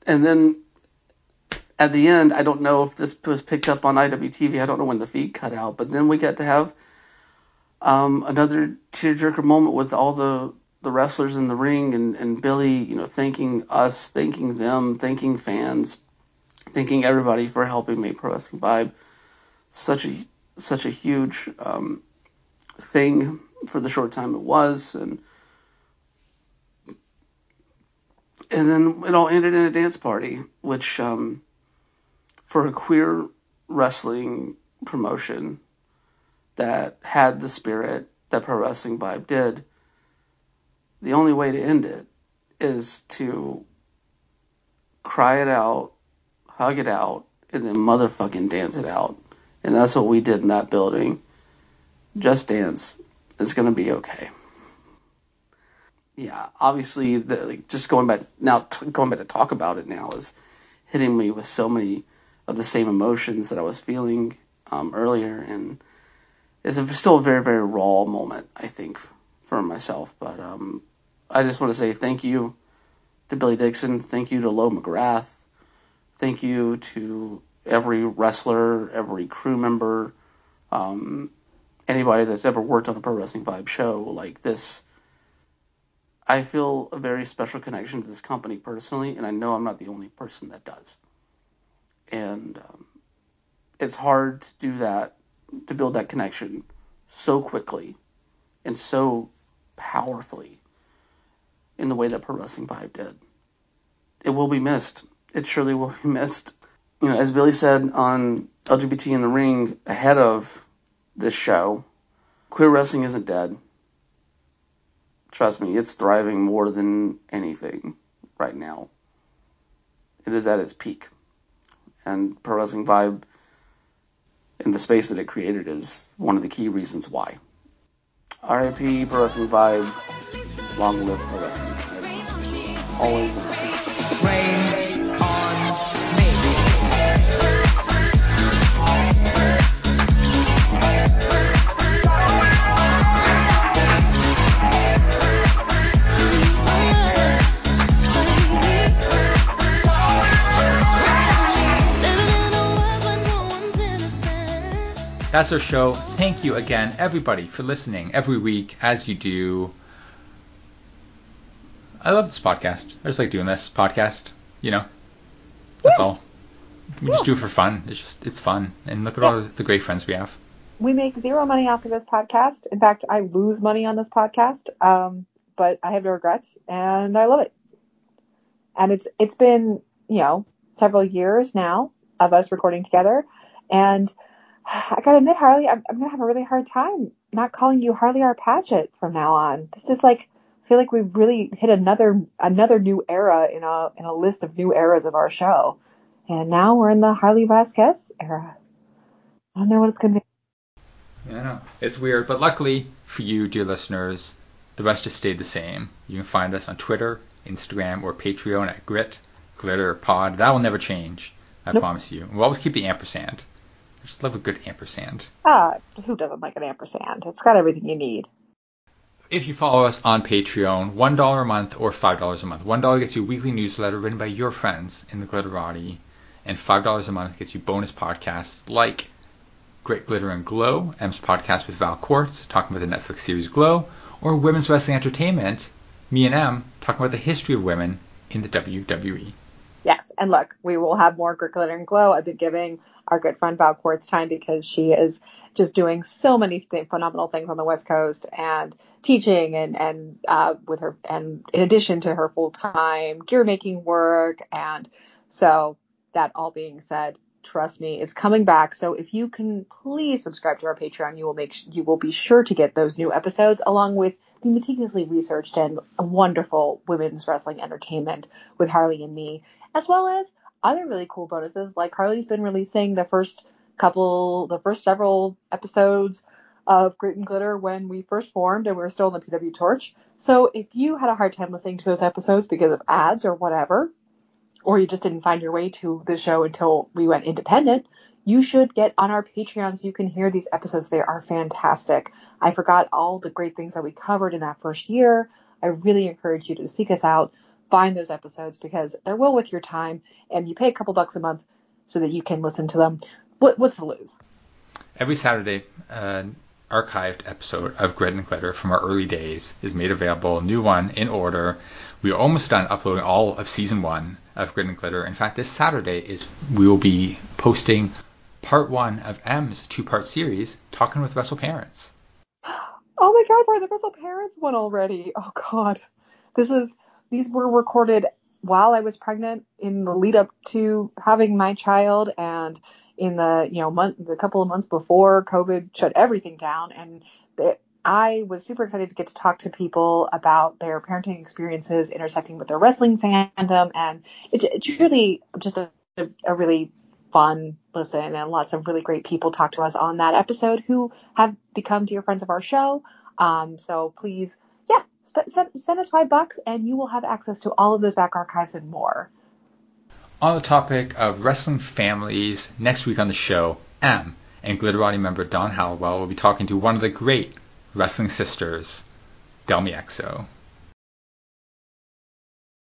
And then at the end, I don't know if this was picked up on IWTV. I don't know when the feed cut out, but then we got to have um, another tearjerker moment with all the the wrestlers in the ring and, and Billy, you know, thanking us, thanking them, thanking fans, thanking everybody for helping make Pro Wrestling Vibe such a such a huge um, thing for the short time it was, and and then it all ended in a dance party, which um, for a queer wrestling promotion that had the spirit that Pro Wrestling Vibe did, the only way to end it is to cry it out, hug it out, and then motherfucking dance it out. And that's what we did in that building. Just dance. It's gonna be okay. Yeah, obviously, the, like, just going back now, t- going back to talk about it now is hitting me with so many of the same emotions that I was feeling um, earlier, and it's a, still a very, very raw moment, I think, for myself. But um, I just want to say thank you to Billy Dixon, thank you to Lo McGrath, thank you to every wrestler, every crew member, um, anybody that's ever worked on a Pro Wrestling Vibe show like this. I feel a very special connection to this company personally, and I know I'm not the only person that does. And um, it's hard to do that, to build that connection so quickly and so powerfully in the way that Pro Wrestling Vibe did. It will be missed. It surely will be missed. You know, as Billy said on LGBT in the Ring ahead of this show, queer wrestling isn't dead. Trust me, it's thriving more than anything right now. It is at its peak. And Pro Wrestling Vibe in the space that it created is one of the key reasons why. RIP Pro Wrestling Vibe, long live Pro Wrestling. Always That's our show. Thank you again, everybody, for listening every week as you do. I love this podcast. I just like doing this podcast. You know, that's all. We just do it for fun. It's just it's fun, and look at all the great friends we have. We make zero money off of this podcast. In fact, I lose money on this podcast. Um, but I have no regrets and I love it. And it's it's been, you know, several years now of us recording together. And I gotta admit, Harley, I'm, I'm gonna have a really hard time not calling you Harley R. Paget from now on. This is like I feel like we've really hit another another new era in a in a list of new eras of our show. And now we're in the Harley Vasquez era. I don't know what it's gonna be. Yeah, I know. It's weird, but luckily for you, dear listeners, the rest has stayed the same. You can find us on Twitter, Instagram, or Patreon at Grit, Glitter, Pod. That will never change. I Nope. promise you. We'll always keep the ampersand. I just love a good ampersand. Ah, who doesn't like an ampersand? It's got everything you need. If you follow us on Patreon, $1 a month or $5 a month. $1 gets you a weekly newsletter written by your friends in the Glitterati, and $5 a month gets you bonus podcasts like Great Glitter and Glow, M's podcast with Val Quartz, talking about the Netflix series Glow, or Women's Wrestling Entertainment, me and M, talking about the history of women in the. WWE. Yes, and look, we will have more Glitter and Glow. I've been giving our good friend Val Quartz time because she is just doing so many th- phenomenal things on the West Coast and teaching and and uh, with her and in addition to her full time gear making work and so that all being said, trust me, it's coming back. So if you can please subscribe to our Patreon, you will make you will be sure to get those new episodes along with the meticulously researched and wonderful women's wrestling entertainment with Harley and me, as well as other really cool bonuses like Harley's been releasing the first couple, the first several episodes of Grit and Glitter when we first formed and we were still in the PW Torch. So if you had a hard time listening to those episodes because of ads or whatever, or you just didn't find your way to the show until we went independent, you should get on our Patreon so you can hear these episodes. They are fantastic. I forgot all the great things that we covered in that first year. I really encourage you to seek us out, find those episodes because they're well worth your time, and you pay a couple bucks a month so that you can listen to them. What, what's to lose? Every Saturday, an archived episode of Grit and Glitter from our early days is made available, new one in order. We are almost done uploading all of season one of Grit and Glitter. In fact, this Saturday is we will be posting part one of M's two-part series, talking with Russell Parents. Oh my god, we're the Russell Parents one already. Oh god. This was these were recorded while I was pregnant in the lead up to having my child and in the you know month the couple of months before COVID shut everything down and it, I was super excited to get to talk to people about their parenting experiences intersecting with their wrestling fandom and it's, really just a, a really fun listen and lots of really great people talk to us on that episode who have become dear friends of our show. Um, so please, sp- send, us five bucks and you will have access to all of those back archives and more. On the topic of wrestling families, next week on the show, M and Glitterati member Don Hallowell will be talking to one of the great wrestling sisters, Delmi Exo.